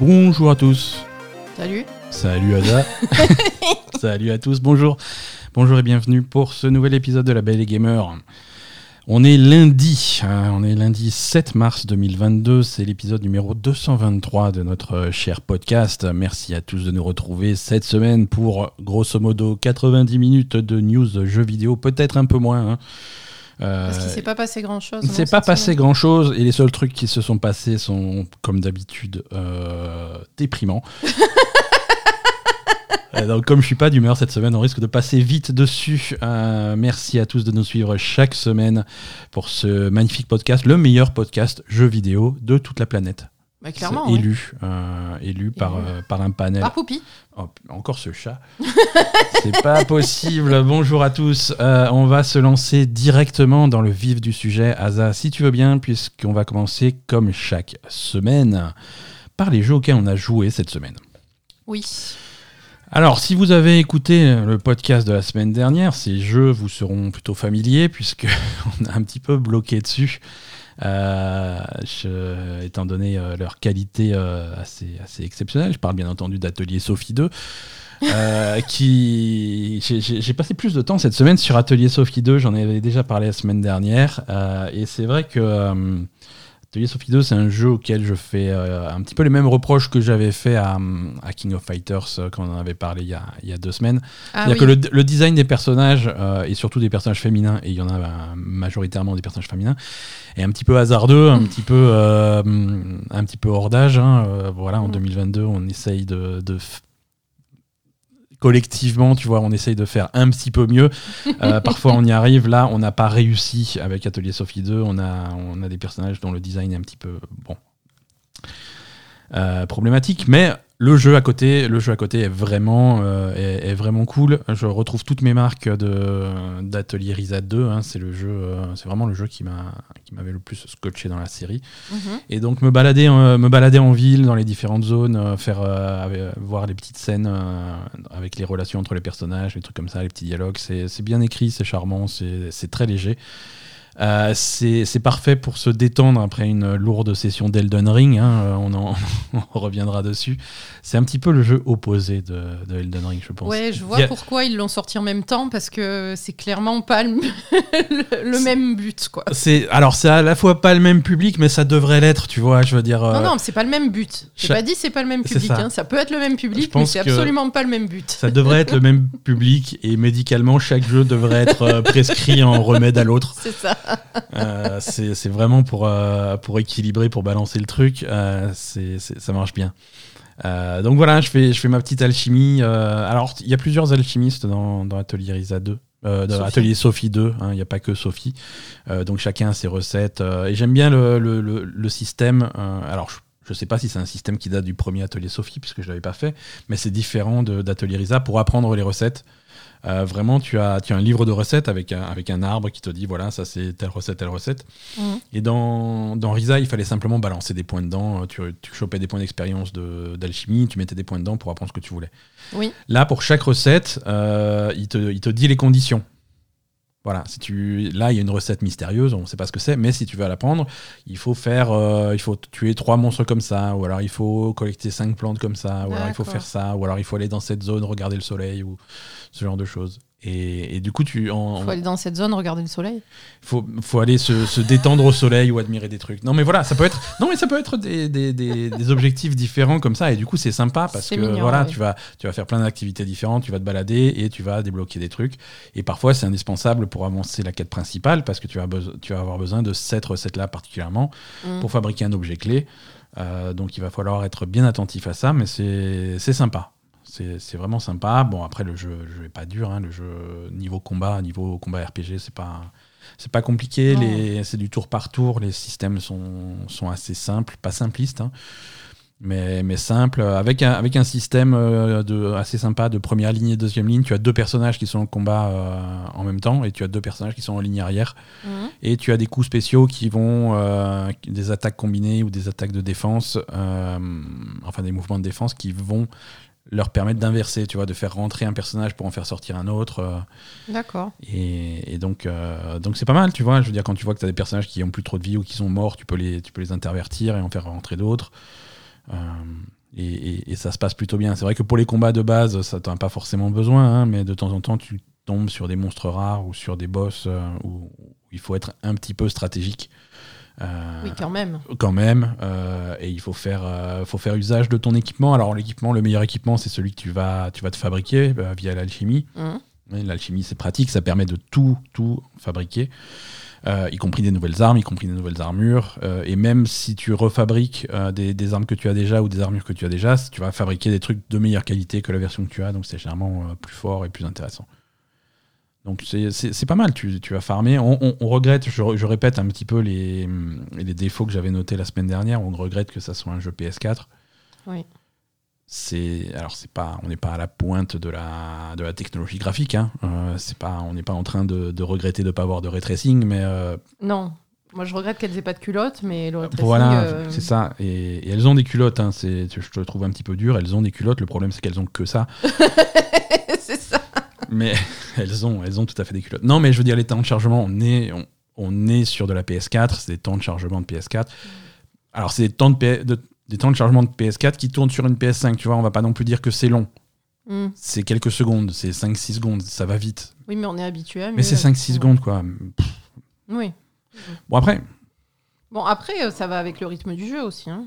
Bonjour à tous. Salut. Salut Ada. Salut à tous. Bonjour. Bonjour et bienvenue pour ce nouvel épisode de La Belle et Gamer. On est lundi, hein, on est lundi 7 mars 2022, c'est l'épisode numéro 223 de notre euh, cher podcast. Merci à tous de nous retrouver cette semaine pour grosso modo 90 minutes de news jeux vidéo, peut-être un peu moins. hein. Euh, Parce qu'il s'est pas passé grand chose. il ne s'est pas passé grand chose et les seuls trucs qui se sont passés sont, comme d'habitude, euh, déprimants. Euh, Donc, comme je suis pas d'humeur cette semaine, on risque de passer vite dessus. Euh, merci à tous de nous suivre chaque semaine pour ce magnifique podcast, le meilleur podcast jeux vidéo de toute la planète. Bah, clairement. Ouais. élu, euh, élu par, euh, par un panel. Par Poupie. Oh, encore ce chat. C'est pas possible. Bonjour à tous. Euh, on va se lancer directement dans le vif du sujet. Asa, si tu veux bien, puisqu'on va commencer comme chaque semaine par les jeux auxquels on a joué cette semaine. Oui. Alors, si vous avez écouté le podcast de la semaine dernière, ces jeux vous seront plutôt familiers puisque on a un petit peu bloqué dessus, je- étant donné euh, leur qualité euh, assez, assez exceptionnelle. Je parle bien entendu d'Atelier Sophie 2. euh, qui j'ai- passé plus de temps cette semaine sur Atelier Sophie 2 j'en avais déjà parlé la semaine dernière euh, et c'est vrai que euh, Atelier Sophie 2, c'est un jeu auquel je fais euh, un petit peu les mêmes reproches que j'avais fait à, à King of Fighters euh, quand on en avait parlé il y a, il y a deux semaines. Ah C'est-à-dire oui. que le, le design des personnages, euh, et surtout des personnages féminins, et il y en a majoritairement des personnages féminins, est un petit peu hasardeux, un petit peu, euh, un petit peu hors d'âge. hein. Euh, voilà, en Mm. 2022, on essaye de, de collectivement, tu vois, on essaye de faire un petit peu mieux. Euh, parfois, on y arrive. Là, on n'a pas réussi avec Atelier Sophie 2. On a, on a des personnages dont le design est un petit peu bon euh, problématique, mais le jeu à côté, le jeu à côté est vraiment, euh, est, est vraiment cool. Je retrouve toutes mes marques de d'Atelier Risa 2. hein. c'est le jeu, euh, c'est vraiment le jeu qui m'a, qui m'avait le plus scotché dans la série. Mhm. Et donc me balader, euh, me balader en ville, dans les différentes zones, euh, faire euh, avec- voir les petites scènes euh, avec les relations entre les personnages, les trucs comme ça, les petits dialogues, c'est c'est bien écrit, c'est charmant, c'est c'est très léger. Euh, c'est parfait pour se détendre après une lourde session d'Elden Ring. hein, euh, on, en, on reviendra dessus. C'est un petit peu le jeu opposé de, de Elden Ring, je pense. Ouais, je vois Il y a- pourquoi ils l'ont sorti en même temps parce que c'est clairement pas le, même but quoi. C'est alors c'est à la fois pas le même public, mais ça devrait l'être, tu vois. Je veux dire. euh, Non non, mais c'est pas le même but. J'ai cha- pas dit c'est pas le même public. ça. hein. Ça peut être le même Je public, mais c'est absolument pas le même but. Ça devrait être le même public et médicalement, chaque jeu devrait être euh, prescrit en remède à l'autre. C'est ça. Euh, c'est vraiment pour, euh, pour équilibrer, pour balancer le truc. Euh, ça marche bien. Donc voilà, je fais, je fais ma petite alchimie. Alors, il y a plusieurs alchimistes dans, dans Atelier Risa 2. Euh, Sophie. Atelier Sophie 2, hein, il n'y a pas que Sophie. Donc chacun a ses recettes. et j'aime bien le, le, le- le système. alors, je ne sais pas si c'est un système qui date du premier Atelier Sophie, puisque je ne l'avais pas fait, mais c'est différent d'Atelier Risa pour apprendre les recettes. Euh, vraiment, tu as, tu as un livre de recettes avec un, avec un arbre qui te dit voilà, ça c'est telle recette, telle recette. Mhm. Et dans, dans Risa, il fallait simplement balancer des points dedans. Tu, tu chopais des points d'expérience de- d'alchimie, tu mettais des points dedans pour apprendre ce que tu voulais. Oui. Là, pour chaque recette, euh, il, te, il te dit les conditions. Voilà, si tu, là, il y a une recette mystérieuse, on ne sait pas ce que c'est, mais si tu veux la prendre, il faut faire, euh, il faut tuer trois monstres comme ça, ou alors il faut collecter cinq plantes comme ça, ou alors il faut faire ça, ou alors il faut aller dans cette zone, regarder le soleil, ou ce genre de choses. Et, et du coup, tu, en, Faut aller dans cette zone regarder le soleil. faut, faut aller se, se détendre au soleil ou admirer des trucs. Non mais voilà, ça peut être, non mais ça peut être des, des, des- des objectifs différents comme ça et du coup c'est sympa parce que mignon, voilà, ouais. tu vas, tu vas faire plein d'activités différentes, tu vas te balader et tu vas débloquer des trucs. Et parfois c'est indispensable pour avancer la quête principale parce que tu vas, tu vas avoir besoin de cette recette-là particulièrement Mm. pour fabriquer un objet clé. Euh, donc il va falloir être bien attentif à ça, mais c'est sympa. C'est vraiment sympa. Bon, après, le jeu, le jeu est pas dur. hein. Le jeu, niveau combat, niveau combat RPG, c'est pas, c'est pas compliqué. C'est du tour par tour. Les systèmes sont, sont assez simples, pas simplistes, hein, mais, mais simples. Avec un, avec un système euh, de, assez sympa de première ligne et deuxième ligne. Tu as deux personnages qui sont en combat euh, en même temps et tu as deux personnages qui sont en ligne arrière. Mhm. Et tu as des coups spéciaux qui vont, euh, des attaques combinées ou des attaques de défense, euh, enfin des mouvements de défense qui vont leur permettre d'inverser, tu vois, de faire rentrer un personnage pour en faire sortir un autre. euh, D'accord. et, et donc, euh, donc c'est pas mal, tu vois. Je veux dire, quand tu vois que tu as des personnages qui ont plus trop de vie ou qui sont morts, tu peux les, tu peux les intervertir et en faire rentrer d'autres. Euh, Et, et- et ça se passe plutôt bien. C'est vrai que pour les combats de base, ça t'en as pas forcément besoin, hein, mais de temps en temps, tu tombes sur des monstres rares ou sur des boss où, où il faut être un petit peu stratégique. Euh, Oui, quand même. quand même, euh, et il faut faire, euh, faut faire usage de ton équipement. Alors l'équipement, le meilleur équipement, c'est celui que tu vas, tu vas te fabriquer via l'alchimie. Oui, L'alchimie, c'est pratique, ça permet de tout, tout fabriquer, y compris des nouvelles armes, y compris des nouvelles armures. et même si tu refabriques des, des armes que tu as déjà ou des armures que tu as déjà, tu vas fabriquer des trucs de meilleure qualité que la version que tu as, donc c'est généralement plus fort et plus intéressant. Donc c'est- pas mal, tu, tu vas farmer. On, on- on regrette, je, je répète un petit peu les, les défauts que j'avais notés la semaine dernière, on regrette que ça soit un jeu PS4 Oui. c'est alors c'est pas on n'est pas à la pointe de la de la technologie graphique hein. Euh, c'est pas on n'est pas en train de, de regretter de ne pas avoir de ray tracing mais euh, Non. Moi, je regrette qu'elles aient pas de culottes, mais le retracing, voilà euh, c'est ça et, et elles ont des culottes hein. c'est je te trouve un petit peu dur elles ont des culottes le problème c'est qu'elles ont que ça c'est ça. Mais elles ont elles ont tout à fait des culottes non mais je veux dire les temps de chargement on est on, on est sur de la PS4 c'est des temps de chargement de PS4 alors c'est des temps de, P- de- des temps de chargement de PS4 qui tournent sur une PS5 tu vois on va pas non plus dire que c'est long Mm. c'est quelques secondes, c'est 5-6 secondes, ça va vite. Oui, mais on est habitué. à Mais c'est avec- 5-6 secondes, quoi. Oui. Bon, après, Bon, après, euh, ça va avec le rythme du jeu aussi. Hein.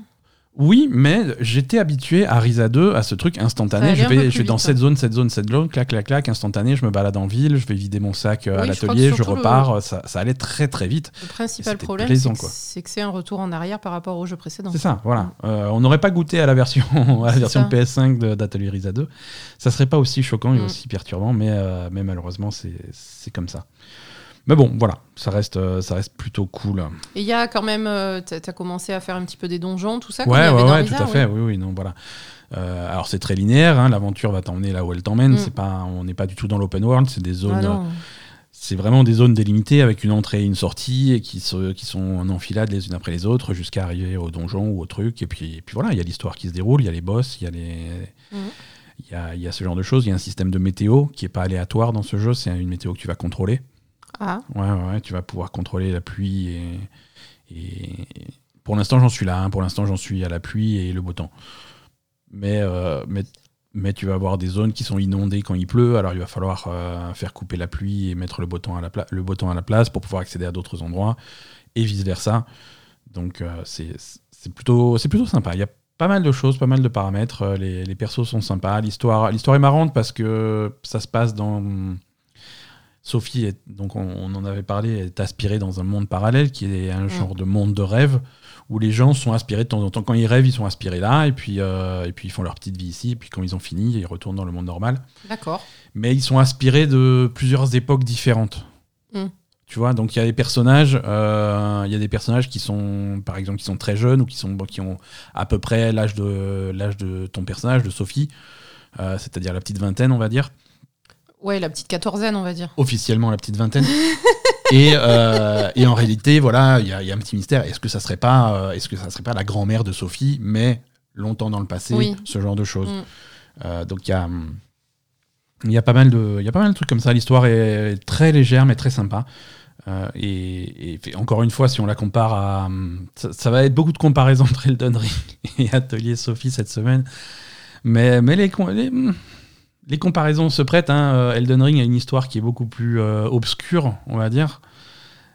Oui, mais j'étais habitué à Risa 2, à ce truc instantané. Je vais, plus je vais dans vite, cette zone, cette zone, cette zone, clac, clac, clac, instantané, je me balade en ville, je vais vider mon sac euh, à Oui, l'atelier, je le- repars, ça, ça allait très très vite. Le principal problème, c'est que c'est un retour en arrière par rapport au jeu précédent. C'est ça, voilà. Euh, on n'aurait pas goûté à la version, à la version ça. PS5 de- d'Atelier Risa 2. Ça serait pas aussi choquant et Mm. aussi perturbant, mais, euh, mais malheureusement, c'est c'est comme ça. Mais bon, voilà, ça reste, euh, ça reste plutôt cool. Et il y a quand même. euh, T'as as commencé à faire un petit peu des donjons, tout ça Ouais, avait ouais, dans ouais, Risa, tout à fait. Oui, oui, non, voilà. Euh, alors c'est très linéaire, hein, l'aventure va t'emmener là où elle t'emmène. Mm. C'est pas, on n'est pas du tout dans l'open world, c'est des zones, Ah c'est vraiment des zones délimitées avec une entrée et une sortie et qui, se, qui sont en enfilade les unes après les autres jusqu'à arriver au donjon ou au truc. Et puis, et puis voilà, il y a l'histoire qui se déroule, il y a les boss, il y a les, Mhm. il y a, il y a ce genre de choses. Il y a un système de météo qui est pas aléatoire dans ce jeu. C'est une météo que tu vas contrôler. Ah, Ouais, ouais, tu vas pouvoir contrôler la pluie et, pour l'instant j'en suis là. hein. Pour l'instant j'en suis à la pluie et le beau temps. Mais, euh, mais, mais tu vas avoir des zones qui sont inondées quand il pleut. Alors il va falloir euh, faire couper la pluie et mettre le beau temps à la, le beau temps à la place pour pouvoir accéder à d'autres endroits et vice versa. Donc euh, c'est plutôt, plutôt sympa. Il y a pas mal de choses, pas mal de paramètres. Les, les persos sont sympas. L'histoire est marrante parce que ça se passe dans. Sophie, est, donc on, on en avait parlé, est aspirée dans un monde parallèle qui est un genre de monde de rêve où les gens sont aspirés de temps en temps. Quand ils rêvent, ils sont aspirés là et puis, euh, et puis ils font leur petite vie ici. Et puis quand ils ont fini, ils retournent dans le monde normal. d'accord. Mais ils sont aspirés de plusieurs époques différentes. Mm. Tu vois, donc il y a des personnages, euh, il y a des personnages qui sont, par exemple, qui sont très jeunes ou qui sont, qui ont à peu près l'âge de l'âge de ton personnage, de Sophie, euh, c'est-à-dire la petite vingtaine, on va dire, Ouais, la petite quatorzaine, on va dire. officiellement la petite vingtaine. et, euh, et en réalité, voilà, il y, a- il y a un petit mystère. Est-ce que ça serait pas, euh, est-ce que ça serait pas la grand-mère de Sophie, mais longtemps dans le passé, Oui. ce genre de choses. Mm. Euh, donc il y a, il y a pas mal de, il y a pas mal de trucs comme ça. L'histoire est très légère mais très sympa. Et, encore une fois, si on la compare à, ça, ça va être beaucoup de comparaisons entre Elden Ring et Atelier Sophie cette semaine. Mais, mais les, les, hum, les comparaisons se prêtent. hein. Euh, Elden Ring a une histoire qui est beaucoup plus euh, obscure, on va dire.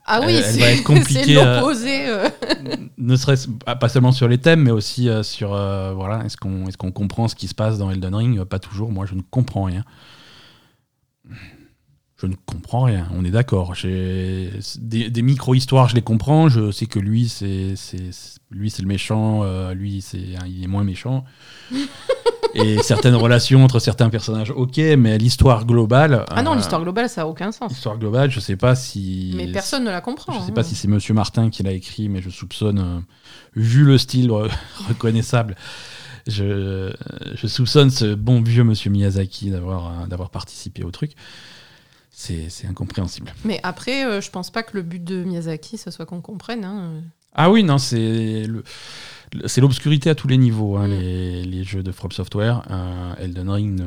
Ah oui, c'est euh, l'opposé. euh. ne serait-ce pas pas seulement sur les thèmes, mais aussi sur voilà, est-ce qu'on est qu'on comprend ce qui se passe dans Elden Ring? Pas toujours. Moi, je ne comprends rien. Je ne comprends rien. On est d'accord. Des, des micro-histoires, je les comprends. Je sais que lui, c'est lui, c'est le méchant. euh, lui, c'est il est moins méchant. Et certaines relations entre certains personnages, ok, mais l'histoire globale. Ah non, euh, l'histoire globale, ça a aucun sens. L'histoire globale, je sais pas si. Mais personne ne la comprend. Je sais hein. pas si c'est Monsieur Martin qui l'a écrit, mais je soupçonne, euh, vu le style reconnaissable, je, je soupçonne ce bon vieux Monsieur Miyazaki d'avoir d'avoir participé au truc. C'est incompréhensible. Mais après, euh, je pense pas que le but de Miyazaki, ce soit qu'on comprenne. hein. Ah oui, non, c'est l'obscurité à tous les niveaux, hein, Mm. les, les jeux de From Software. Euh, Elden Ring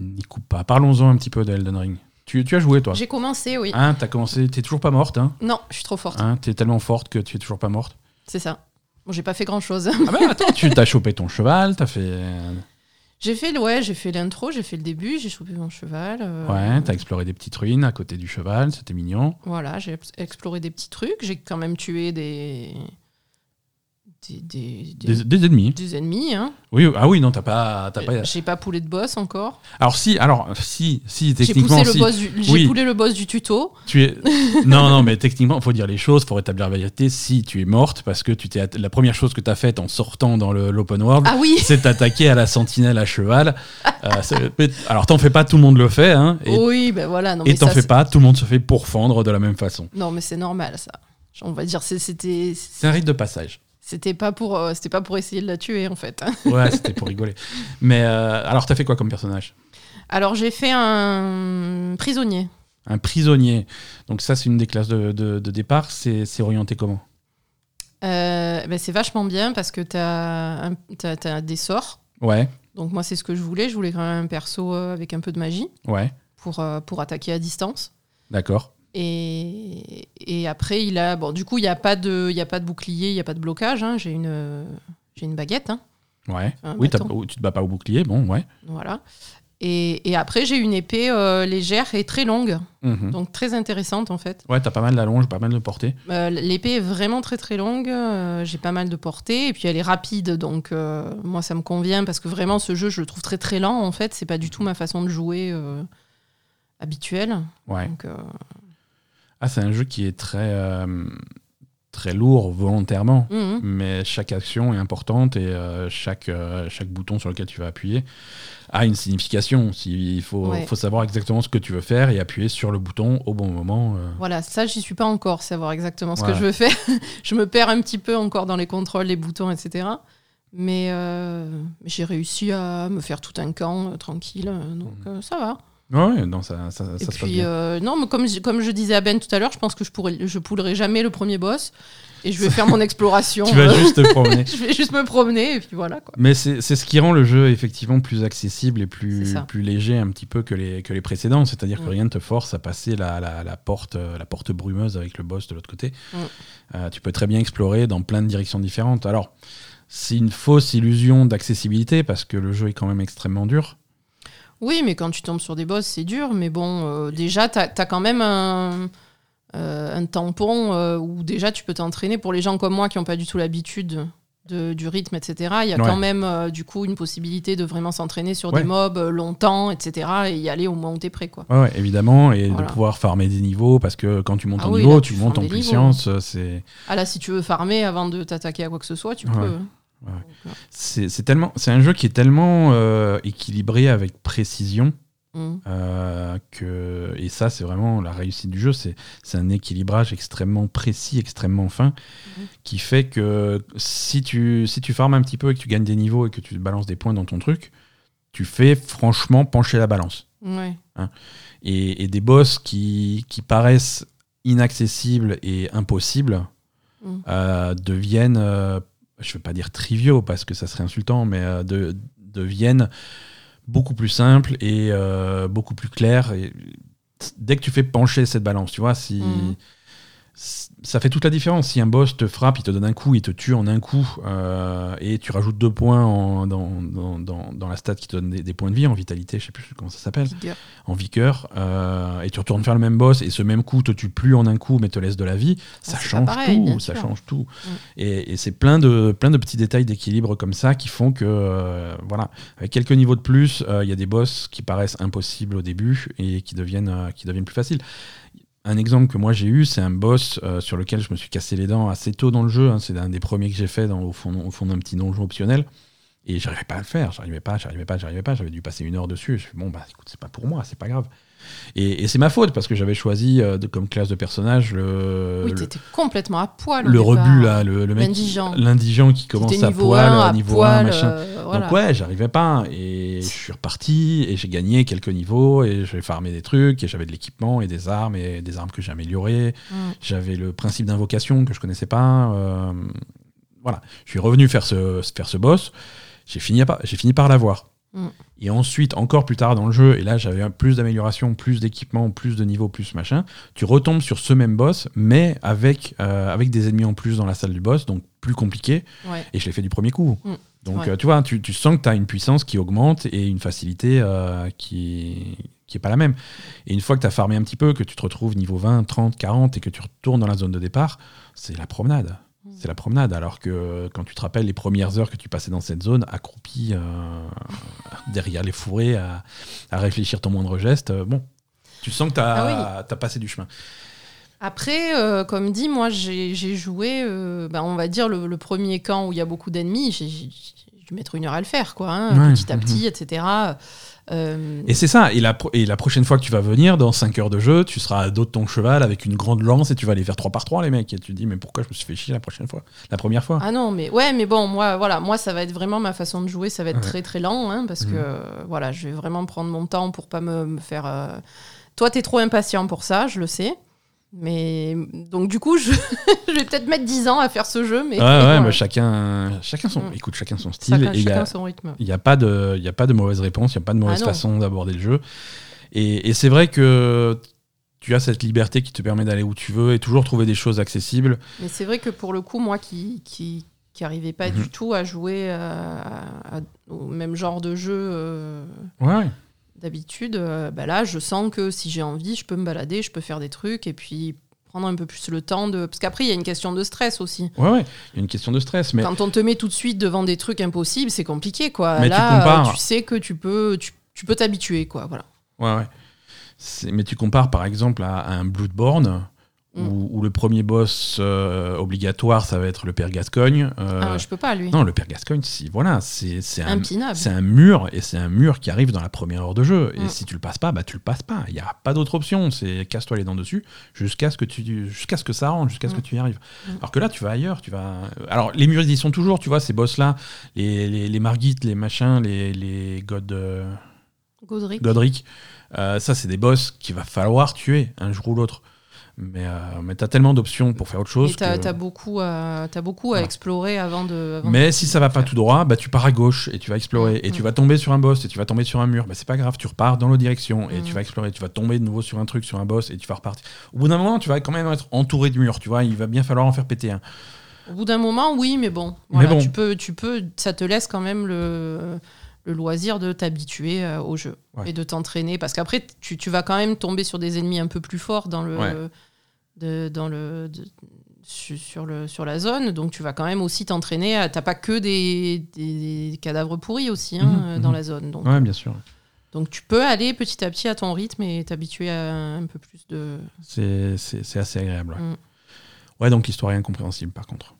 n'y coupe pas. Parlons-en un petit peu de Elden Ring. Tu, tu as joué, toi? J'ai commencé, oui. Hein, t'as commencé, t'es toujours pas morte, hein, Non, je suis trop forte. hein T'es tellement forte que tu es toujours pas morte? C'est ça. Bon, j'ai pas fait grand chose. Ah bah attends, tu t'as chopé ton cheval, t'as fait. J'ai fait, ouais, j'ai fait l'intro, j'ai fait le début, j'ai chopé mon cheval. euh, Ouais, t'as exploré des petites ruines à côté du cheval, c'était mignon. Voilà, j'ai ex- exploré des petits trucs. J'ai quand même tué des. Des, des, des- Des, des ennemis. des ennemis. Hein. Oui, ah oui, non, t'as pas, t'as pas. J'ai pas poulé de boss encore. Alors si, alors si, si J'ai techniquement, le si, boss du, j'ai Oui. poulé le boss du tuto. tu es. non, non, mais techniquement, faut dire les choses, faut rétablir la vérité. Si tu es morte parce que tu t'es, la première chose que t'as faite en sortant dans le- l'open world, Ah oui c'est t'attaquer à la sentinelle à cheval. Euh, alors t'en fais pas, tout le monde le fait, hein, et Oui, ben voilà. Non, et mais t'en ça, fais c'est- pas, tout le monde se fait pourfendre de la même façon. Non, mais c'est normal ça. On va dire c'est- c'était C'est un rite de passage. C'était pas pour euh, c'était pas pour essayer de la tuer en fait. Ouais, c'était pour rigoler. Mais euh, alors t'as fait quoi comme personnage? Alors j'ai fait un prisonnier. Un prisonnier. Donc ça, c'est une des classes de, de- de départ. C'est c'est orienté comment? Euh, ben, c'est vachement bien parce que t'as un- t'as t'as des sorts. Ouais, Donc moi c'est ce que je voulais. Je voulais quand même un perso avec un peu de magie ouais, pour pour attaquer à distance. d'accord. Et, et après, il a. Bon, du coup, il n'y a, pas de- il y a pas de bouclier, il n'y a pas de blocage. hein. J'ai une, j'ai une baguette. hein. Ouais. Oui, tu te bats pas au bouclier, bon, ouais. Voilà. Et, et après, j'ai une épée euh, légère et très longue. Mhm. Donc, très intéressante, en fait. Ouais, t'as pas mal d'allonge, pas mal de portée. Euh, L'épée est vraiment très, très longue. euh, j'ai pas mal de portée. Et puis, elle est rapide. Donc, moi, ça me convient parce que vraiment, ce jeu, je le trouve très, très lent, en fait. C'est pas du tout ma façon de jouer habituelle. Ouais. Donc, Ah, c'est un jeu qui est très, euh, très lourd volontairement. mhm. Mais chaque action est importante et euh, chaque, euh, chaque bouton sur lequel tu vas appuyer a une signification. Si- Il faut, Ouais. faut savoir exactement ce que tu veux faire et appuyer sur le bouton au bon moment. Voilà, ça, j'y suis pas encore, savoir exactement ce que je veux faire. je me perds un petit peu encore dans les contrôles, les boutons, etc. Mais j'ai réussi à me faire tout un camp tranquille, donc euh, ça va. Ouais, non, ça, ça, ça Et se passe puis, bien. euh, non, mais comme, je- comme je disais à Ben tout à l'heure, je pense que je pourrais, je poulerai jamais le premier boss et je vais faire mon exploration. Tu vas euh, juste te promener. je vais juste me promener et puis voilà quoi. Mais c'est ce qui rend le jeu effectivement plus accessible et plus, plus léger un petit peu que les, que les précédents. C'est-à-dire que Mm. rien ne te force à passer la, la, la porte, euh, la porte brumeuse avec le boss de l'autre côté. Mm. Euh, tu peux très bien explorer dans plein de directions différentes. Alors, c'est une fausse illusion d'accessibilité parce que le jeu est quand même extrêmement dur. Oui, mais quand tu tombes sur des boss, c'est dur. Mais bon, euh, déjà, tu as, quand même un, euh, un tampon euh, où déjà tu peux t'entraîner. Pour les gens comme moi qui n'ont pas du tout l'habitude de- du rythme, etc., il y a Ouais. quand même euh, du coup une possibilité de vraiment s'entraîner sur Ouais. des mobs longtemps, etc., et y aller au moins où t'es prêt. Quoi. Ouais, évidemment, et Voilà. de pouvoir farmer des niveaux parce que quand tu montes Ah en oui, niveau, là, tu tu montes en puissance. C'est Ah là, si tu veux farmer avant de t'attaquer à quoi que ce soit, tu peux. Ouais. c'est tellement, c'est un jeu qui est tellement euh, équilibré avec précision. Mm. Euh, que, et ça, c'est vraiment la réussite du jeu. C'est c'est un équilibrage extrêmement précis, extrêmement fin, Mhm. qui fait que si tu, si tu farmes un petit peu et que tu gagnes des niveaux et que tu balances des points dans ton truc, tu fais franchement pencher la balance. Ouais. Et, et des boss qui, qui paraissent inaccessibles et impossibles Mhm. euh, deviennent, je ne veux pas dire triviaux parce que ça serait insultant, mais euh, de- deviennent beaucoup plus simples et euh, beaucoup plus clairs. Dès que tu fais pencher cette balance, tu vois, si. Mhm. Ça fait toute la différence. Si un boss te frappe, il te donne un coup, il te tue en un coup, euh, et tu rajoutes deux points en- dans, dans, dans- dans la stat qui te donne des, des points de vie en vitalité, je sais plus comment ça s'appelle en vigueur euh, et tu retournes faire le même boss et ce même coup te tue plus en un coup mais te laisse de la vie, ça Ah, pas change tout, ça sûr. change tout. Mm. Et, et c'est plein de, plein de petits détails d'équilibre comme ça qui font que, euh, voilà, avec quelques niveaux de plus, il y a des boss qui paraissent impossibles au début et qui deviennent, qui deviennent plus faciles. Un exemple que moi j'ai eu, c'est un boss euh, sur lequel je me suis cassé les dents assez tôt dans le jeu. hein. c'est un des premiers que j'ai fait dans, au fond, au fond d'un petit donjon optionnel. Et j'arrivais pas à le faire, j'arrivais pas, j'arrivais pas, j'arrivais pas. J'avais dû passer une heure dessus. Je fais bon bah écoute, c'est pas pour moi, c'est pas grave. Et, et c'est ma faute parce que j'avais choisi euh, de- comme classe de personnage le oui, t'étais complètement à poil. le rebut là, le, le mec, L'indigent. l'indigent qui commence à poil, 1, à niveau poil, 1, machin. euh, voilà. Donc ouais, j'arrivais pas et je suis reparti et j'ai gagné quelques niveaux et j'ai farmé des trucs et j'avais de l'équipement et des armes et des armes que j'ai améliorées. Mm. J'avais le principe d'invocation que je connaissais pas. euh, voilà, je suis revenu faire ce, faire ce boss. J'ai fini, à fini par l'avoir. Mm. Et ensuite, encore plus tard dans le jeu, et là j'avais plus d'amélioration, plus d'équipement, plus de niveaux, plus machin, tu retombes sur ce même boss, mais avec, euh, avec des ennemis en plus dans la salle du boss, donc plus compliqués. Ouais. Et je l'ai fait du premier coup. Mm. Donc, Ouais. euh, tu vois, tu, tu sens que tu as une puissance qui augmente et une facilité euh, qui qui est pas la même. Et une fois que tu as farmé un petit peu, que tu te retrouves niveau 20, 30, 40 et que tu retournes dans la zone de départ, c'est la promenade. Mm. C'est la promenade. Alors que quand tu te rappelles les premières heures que tu passais dans cette zone, accroupi euh, derrière les fourrés, à, à réfléchir ton moindre geste, euh, bon, tu sens que tu as, Ah passé du chemin. Après, euh, comme dit, moi j'ai joué, euh, bah, on va dire, le, le premier camp où il y a beaucoup d'ennemis. J'ai dû mettre une heure à le faire, quoi, hein, Ouais, petit à mhm. petit, etc. Euh, Et c'est ça. Et la, pro- et la prochaine fois que tu vas venir, dans 5 heures de jeu, tu seras à dos de ton cheval avec une grande lance et tu vas aller faire 3 par 3 les mecs. Et tu te dis, mais pourquoi je me suis fait chier la prochaine fois La première fois? Ah non, mais ouais, mais bon, moi, voilà, moi, ça va être vraiment ma façon de jouer, ça va être Ouais. très très lent, hein, parce que euh, voilà, je vais vraiment prendre mon temps pour pas me, me faire. euh, Toi, t'es trop impatient pour ça, je le sais. Mais donc du coup, je, je vais peut-être mettre 10 ans à faire ce jeu, mais Ouais, ouais, voilà. bah, chacun, chacun son, Mm. écoute, chacun son style. chacun, et il y a- chacun son rythme. Il n'y a, pas de- il a pas de mauvaise réponse, il n'y a pas de mauvaise Ah façon d'aborder le jeu. Et, et c'est vrai que tu as cette liberté qui te permet d'aller où tu veux et toujours trouver des choses accessibles. Mais c'est vrai que pour le coup, moi qui qui qui arrivais pas Mhm. du tout à jouer à- à- au même genre de jeu euh, Ouais, d'habitude, euh, bah là, je sens que si j'ai envie, je peux me balader, je peux faire des trucs et puis prendre un peu plus le temps de. Parce qu'après, il y a une question de stress aussi. ouais, ouais. Il y a une question de stress. Mais Quand on te met tout de suite devant des trucs impossibles, c'est compliqué, quoi. Mais tu là, compares. euh, tu sais que tu peux, tu, tu peux t'habituer, quoi. Voilà. Ouais, ouais. Mais tu compares par exemple à, à un Bloodborne, Mm. où, où le premier boss euh, obligatoire, ça va être le père Gascogne. euh, Ah, je peux pas, lui. Non, le père Gascogne, si, voilà, c'est un, un mur, et c'est un mur qui arrive dans la première heure de jeu. Et Mm. si tu le passes pas, bah tu le passes pas. Il n'y a pas d'autre option. C'est casse-toi les dents dessus jusqu'à ce que tu, jusqu'à ce que ça rentre, jusqu'à ce Mm. que tu y arrives. Mm. Alors que là, tu vas ailleurs. Tu vas. Alors les murs, ils y sont toujours. Tu vois, ces boss-là, les, les, les Margit, les machins, les, les God. euh, Godric. Godric. Euh, ça, c'est des boss qu'il va falloir tuer un jour ou l'autre. Mais, euh, mais t'as tellement d'options pour faire autre chose. Que- t'as beaucoup, beaucoup à explorer avant de. avant Mais de- si ça va pas tout droit, bah tu pars à gauche et tu vas explorer. Et Mm. tu vas tomber sur un boss et tu vas tomber sur un mur. Bah c'est pas grave, tu repars dans l'autre direction et Mm. tu vas explorer. Tu vas tomber de nouveau sur un truc, sur un boss et tu vas repartir. Au bout d'un moment, tu vas quand même être entouré de murs. Tu vois, il va bien falloir en faire péter un. Au bout d'un moment, oui, mais bon. Voilà, bon. Tu peux, tu peux, ça te laisse quand même le, le loisir de t'habituer euh, au jeu Ouais. et de t'entraîner. Parce qu'après, tu, tu vas quand même tomber sur des ennemis un peu plus forts dans le, Ouais. de- dans le, de- sur, le, sur la zone. Donc tu vas quand même aussi t'entraîner. T'as pas que des, des- des cadavres pourris aussi hein, Mhm, dans mhm. la zone. Donc, Ouais, bien sûr. donc tu peux aller petit à petit à ton rythme et t'habituer à un peu plus de. C'est assez agréable. Ouais, Mm. Ouais, donc l'histoire est incompréhensible par contre.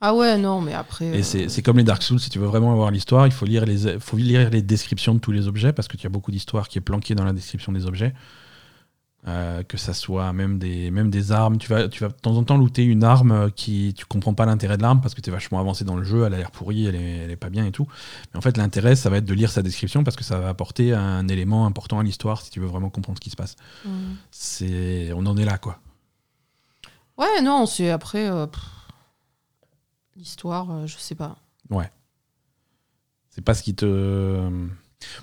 Ah ouais, non, mais après. Et euh, c'est comme les Dark Souls, si tu veux vraiment avoir l'histoire, il faut lire, les, faut lire les descriptions de tous les objets parce que tu as beaucoup d'histoire qui est planquée dans la description des objets. Euh, que ça soit même des, même des armes. Tu vas, tu vas de temps en temps looter une arme euh, qui tu comprends pas l'intérêt de l'arme parce que tu es vachement avancé dans le jeu, elle a l'air pourrie, elle est, elle est pas bien et tout. Mais en fait, l'intérêt, ça va être de lire sa description parce que ça va apporter un élément important à l'histoire si tu veux vraiment comprendre ce qui se passe. mm. C'est, on en est là, quoi. Ouais, non, c'est après. euh, pff, L'histoire, euh, je sais pas. C'est pas ce qui te.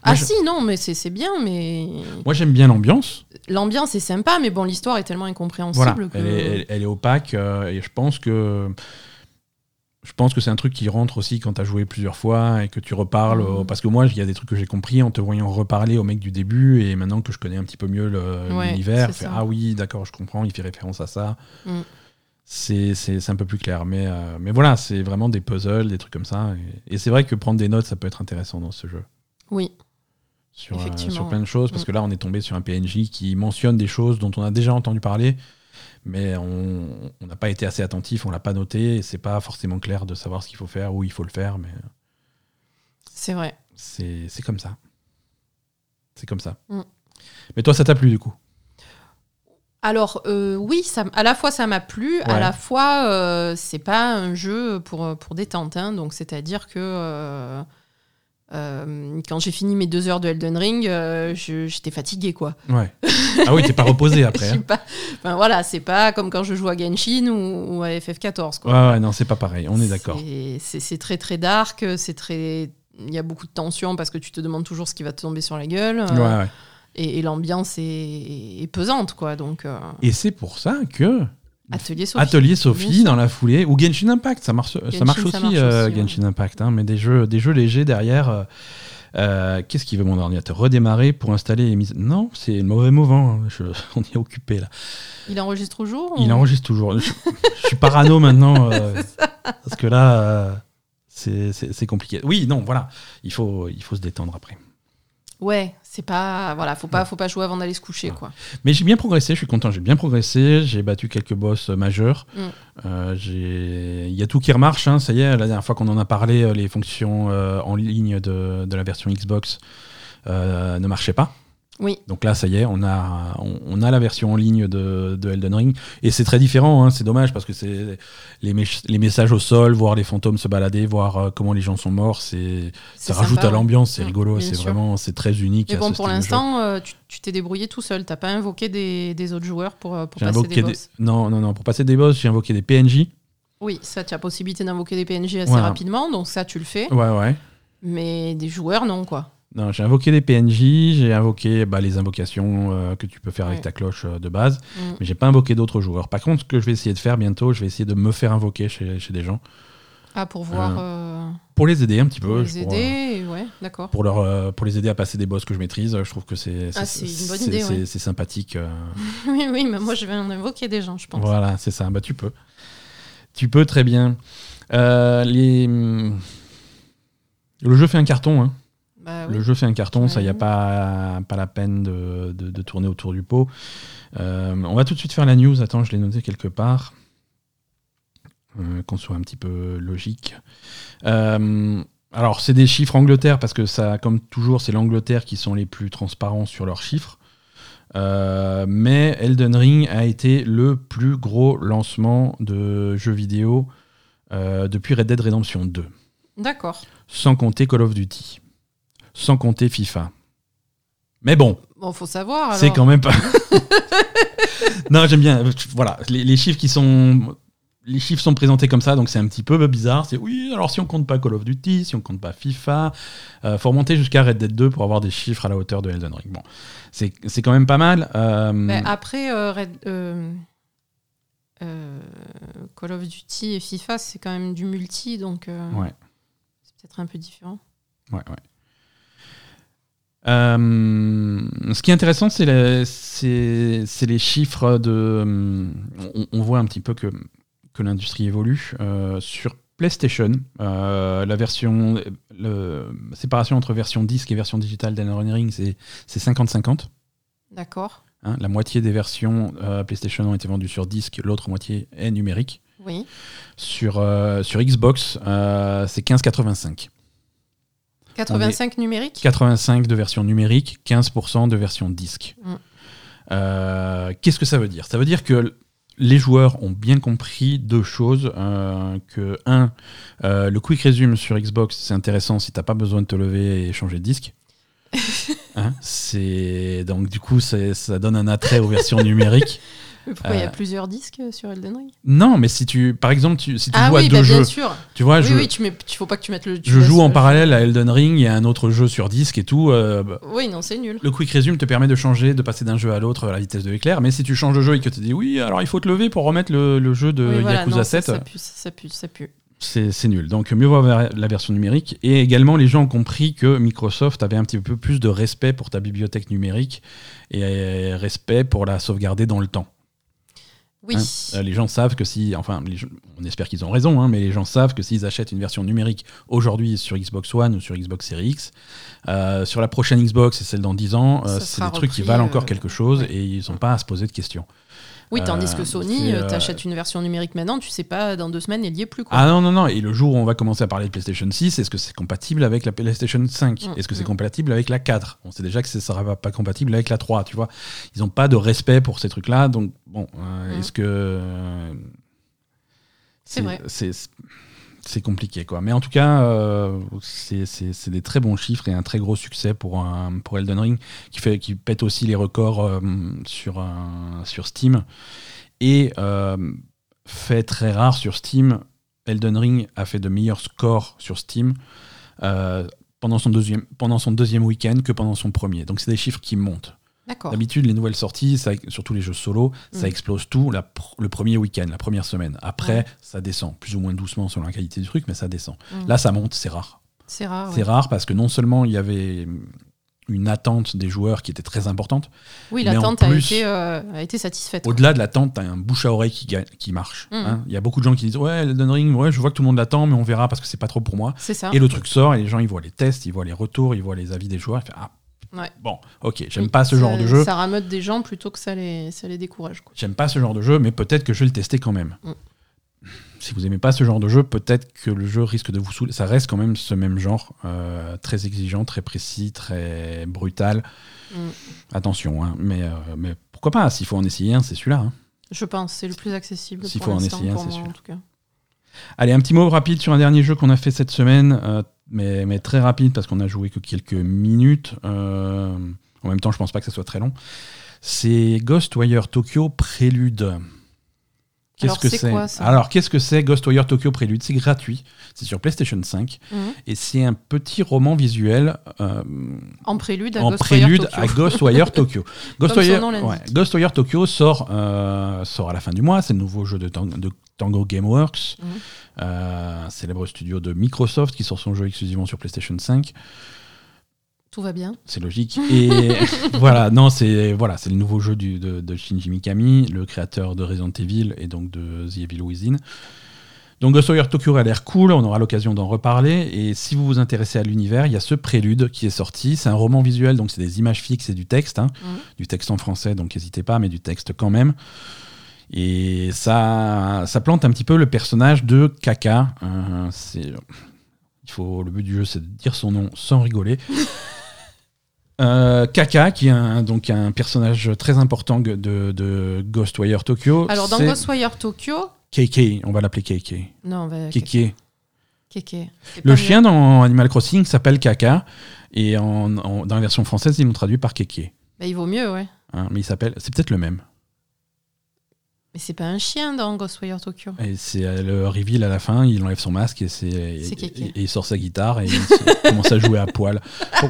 ah je- si, non, mais c'est bien, mais Moi, j'aime bien l'ambiance. l'ambiance est sympa, mais bon, l'histoire est tellement Voilà, incompréhensible que. elle est, elle- elle est opaque euh, et je pense que je pense que c'est un truc qui rentre aussi quand tu as joué plusieurs fois et que tu reparles euh, parce que moi il y a des trucs que j'ai compris en te voyant reparler au mec du début et maintenant que je connais un petit peu mieux Ouais, l'univers, ça. ah oui d'accord je comprends, il fait référence à ça. Mm. C'est un peu plus clair, mais, euh, mais voilà, c'est vraiment des puzzles, des trucs comme ça. Et, et c'est vrai que prendre des notes, ça peut être intéressant dans ce jeu. Oui, Sur, euh, sur plein de choses, parce que là, on est tombé sur un PNJ qui mentionne des choses dont on a déjà entendu parler, mais on n'a pas été assez attentif, on l'a pas noté, et c'est pas forcément clair de savoir ce qu'il faut faire, où il faut le faire, mais c'est vrai. c'est c'est comme ça. C'est comme ça. Mm. Mais toi, ça t'a plu du coup? Alors, euh, oui, ça, à la fois ça m'a plu, à la fois euh, c'est pas un jeu pour, pour détente. hein. donc, c'est-à-dire que euh, euh, quand j'ai fini mes deux heures de Elden Ring, euh, j'étais fatiguée, quoi. Ouais. Ah oui, t'es pas reposé après. Hein. pas- voilà, c'est pas comme quand je joue à Genshin ou, ou à FF14, quoi. Ouais, ouais, non, c'est pas pareil, on est d'accord. C'est- très très dark, c'est très. Il y a beaucoup de tension parce que tu te demandes toujours ce qui va te tomber sur la gueule. euh, Ouais, ouais. Et, et l'ambiance est, est pesante, quoi. Donc, euh, Et c'est pour ça que Atelier Sophie. Atelier Sophie dans la foulée ou Genshin Impact, ça marche, ça marche ça aussi, euh, ouais. Genshin Impact, hein, mais des jeux, des jeux légers derrière. euh, Qu'est-ce qu'il veut mon ordinateur? Redémarrer pour installer les mises. Non, c'est le mauvais mouvement. hein, je- on est occupé là. Il enregistre toujours Il ou- enregistre toujours. Je, je suis parano maintenant parce que là, c'est compliqué. Oui, non, voilà, il faut, il faut se détendre après. Ouais, c'est pas. Voilà, faut pas, faut pas jouer avant d'aller se coucher, quoi. Mais j'ai bien progressé, je suis content, j'ai bien progressé, j'ai battu quelques boss euh, majeurs. Mm. Euh, j'ai- Il y a tout qui remarche, hein, ça y est, la dernière fois qu'on en a parlé, euh, les fonctions euh, en ligne de, de la version Xbox euh, ne marchaient pas. Oui. Donc là, ça y est, on a, on, on a la version en ligne de, de Elden Ring. Et c'est très différent, hein, c'est dommage parce que c'est les, les messages au sol, voir les fantômes se balader, voir euh, comment les gens sont morts, c'est ça rajoute à l'ambiance, c'est rigolo, c'est vraiment, c'est très unique. Mais à bon, ce pour l'instant, euh, tu t'es débrouillé tout seul. T'as pas invoqué des, des autres joueurs pour, euh, pour passer invoqué des des... boss. Non, non, non. Pour passer des boss, j'ai invoqué des PNJ. Oui, ça, tu as possibilité d'invoquer des PNJ assez Voilà. rapidement, donc ça, tu le fais. Ouais, ouais. Mais des joueurs, non, quoi. Non, j'ai invoqué des PNJ, j'ai invoqué bah, les invocations euh, que tu peux faire avec ta cloche euh, de base, Mm. mais j'ai pas invoqué d'autres joueurs. Par contre, ce que je vais essayer de faire bientôt, je vais essayer de me faire invoquer chez, chez des gens Ah, pour voir. euh, pour les aider un petit peu. les pour, aider, ouais, d'accord. pour leur, pour les aider à passer des boss que je maîtrise, je trouve que c'est Ah, ouais. sympathique. oui, oui, mais moi, je vais en invoquer des gens, je pense. Voilà, c'est ça. Bah, tu peux. Tu peux très bien. Les... Le jeu fait un carton. Hein. Bah oui. Le jeu fait un carton, ça, il n'y a pas, pas la peine de, de- de tourner autour du pot. Euh, on va tout de suite faire la news. Attends, je l'ai noté quelque part. Euh, Qu'on soit un petit peu logique. Euh, alors, c'est des chiffres Angleterre, parce que ça, comme toujours, c'est l'Angleterre qui sont les plus transparents sur leurs chiffres. Mais Elden Ring a été le plus gros lancement de jeux vidéo depuis Red Dead Redemption 2 D'accord. sans compter Call of Duty, sans compter FIFA. Mais bon, Bon, faut savoir. C'est quand même pas. non, j'aime bien. Voilà, les, les chiffres qui sont. Les chiffres sont présentés comme ça, donc c'est un petit peu bizarre. C'est oui, alors si on compte pas Call of Duty, si on compte pas FIFA, euh, faut remonter jusqu'à Red Dead 2 pour avoir des chiffres à la hauteur de Elden Ring. Bon, c'est c'est quand même pas mal. euh, Mais après, euh, Red- euh, Call of Duty et FIFA, c'est quand même du multi, donc Ouais. c'est peut-être un peu différent. Ouais, ouais. Euh, ce qui est intéressant, c'est les, chiffres de. On, on voit un petit peu que, que l'industrie évolue. Euh, sur PlayStation, euh, la version. Le, la séparation entre version disque et version digitale d'Elden Ring, c'est c'est 50-50. D'accord. hein. la moitié des versions euh, PlayStation ont été vendues sur disque, l'autre moitié est numérique. Oui. Sur, euh, sur Xbox, euh, c'est 15-85. 85 numérique 85 de version numérique, 15% de version disque. Mm. Euh, Qu'est-ce que ça veut dire? Ça veut dire que les joueurs ont bien compris deux choses. euh, que, un, euh, le quick resume sur Xbox, c'est intéressant si t'as pas besoin de te lever et changer de disque. Hein, c'est donc du coup ça donne un attrait aux versions numériques. Pourquoi il y a Euh, plusieurs disques sur Elden Ring? Non, mais si tu, par exemple, tu, si tu Ah joues oui, à deux bah, jeux, bien sûr. tu vois, oui, je, oui, tu mets, tu faut pas que tu mettes le. tu je joue en le- parallèle à Elden Ring, y a un autre jeu sur disque et tout. euh, bah, Oui, non, c'est nul. Le quick resume te permet de changer, de passer d'un jeu à l'autre à la vitesse de l'éclair, mais si tu changes de jeu et que tu te dis oui, alors il faut te lever pour remettre le, le jeu de voilà, Yakuza non, ça, 7, Ça, pue, ça pue, ça pue. c'est nul. Donc mieux avoir la version numérique. Et également, les gens ont compris que Microsoft avait un petit peu plus de respect pour ta bibliothèque numérique et respect pour la sauvegarder dans le temps. Oui. Hein, euh, les gens savent que si, enfin, les gens- on espère qu'ils ont raison, hein, mais les gens savent que s'ils achètent une version numérique aujourd'hui sur Xbox One ou sur Xbox Series X, euh, sur la prochaine Xbox et celle dans 10 ans, euh, c'est des trucs qui valent encore quelque chose ouais. et ils n'ont pas à se poser de questions. Oui, tandis Euh, que Sony, euh, t'achètes une version numérique maintenant, tu sais pas, dans deux semaines, elle y est plus. Quoi. Ah non, non, non, et le jour où on va commencer à parler de PlayStation 6, est-ce que c'est compatible avec la PlayStation 5 Mm, Est-ce que c'est mm. compatible avec la 4 On sait déjà que ce sera pas- compatible avec la 3, tu vois. Ils n'ont pas de respect pour ces trucs-là, donc bon, euh, Mm. est-ce que... C'est vrai. C'est c'est compliqué, quoi. Mais en tout cas, euh, c'est- des très bons chiffres et un très gros succès pour, un, Elden Ring, qui, fait, pète aussi les records euh, sur, Steam. Et euh, fait très rare sur Steam, Elden Ring a fait de meilleurs scores sur Steam pendant son deuxième week-end que pendant son premier. Donc c'est des chiffres qui montent. D'habitude, les nouvelles sorties, ça- surtout les jeux solo, ça Mm. explose tout la pr- le premier week-end, la première semaine. Après, Ouais. ça descend, plus ou moins doucement selon la qualité du truc, mais ça descend. Mm. Là, ça monte, c'est rare. C'est rare. C'est ouais. rare parce que non seulement il y avait une attente des joueurs qui était très importante, Oui, l'attente a, plus- été, euh, a été satisfaite. au-delà de l'attente, t'as un bouche à oreille qui, marche. Mm. hein. Il y a beaucoup de gens qui disent Ouais, Elden Ring, ouais, je vois que tout le monde l'attend, mais on verra parce que c'est pas trop pour moi. C'est ça. Et le truc sort, et les gens ils voient les tests, ils voient les retours, ils voient les avis des joueurs. Ils font, ah, Ouais. bon, ok, j'aime Oui, pas ce genre de jeu. Ça rameute des gens plutôt que ça les, ça les décourage. J'aime pas ce genre de jeu, mais peut-être que je vais le tester quand même. Mm. Si vous aimez pas ce genre de jeu, peut-être que le jeu risque de vous saouler. Ça reste quand même ce même genre, euh, très exigeant, très précis, très brutal. Mm. Attention, hein, mais, euh, mais pourquoi pas? S'il faut en essayer un, c'est celui-là. hein. Je pense c'est le plus accessible S'il faut en essayer un, c'est celui-là. Allez, un petit mot rapide sur un dernier jeu qu'on a fait cette semaine, euh, mais, mais très rapide parce qu'on a joué que quelques minutes. Euh, en même temps, je pense pas que ça soit très long. C'est Ghostwire Tokyo Prélude. Qu'est-ce que c'est Alors, qu'est-ce que c'est Ghostwire Tokyo Prélude? C'est gratuit. C'est sur PlayStation 5 Mhm. et c'est un petit roman visuel euh, En prélude à en Ghostwire prélude Tokyo. à Ghostwire Tokyo. Ghostwire, ouais, Ghostwire Tokyo sort, euh, sort à la fin du mois. C'est le nouveau jeu de, Tang- de Tango Gameworks, Mhm. euh, célèbre studio de Microsoft qui sort son jeu exclusivement sur PlayStation 5. Tout va bien. C'est logique. Et voilà, non, c'est voilà, c'est le nouveau jeu du- de, de Shinji Mikami, le créateur de Resident Evil et donc de The Evil Within. Donc Ghostwire Tokyo a l'air cool, on aura l'occasion d'en reparler. Et si vous vous intéressez à l'univers, il y a ce prélude qui est sorti. C'est un roman visuel, donc c'est des images fixes et du texte, hein. Du texte en français, donc n'hésitez pas, mais du texte quand même. Et ça, ça plante un petit peu le personnage de Kaka. Euh, c'est, il faut, le but du jeu, c'est de dire son nom sans rigoler. Euh, Kaka, qui est un, donc un personnage très important de, de Ghostwire Tokyo. Alors, dans Ghostwire Tokyo. KK, on va l'appeler KK. Non, on va. Kéké. C'est Le chien dans Animal Crossing s'appelle Kaka et en, en- dans la version française, ils l'ont traduit par mieux. Bah, il vaut mieux, ouais. hein, mais il s'appelle, c'est peut-être le même. Mais c'est pas un chien dans Ghostwire Tokyo. Et c'est euh, le reveal à la fin, il enlève son masque et, c'est, C'est et, et il sort sa guitare et il commence à jouer à poil. Bon.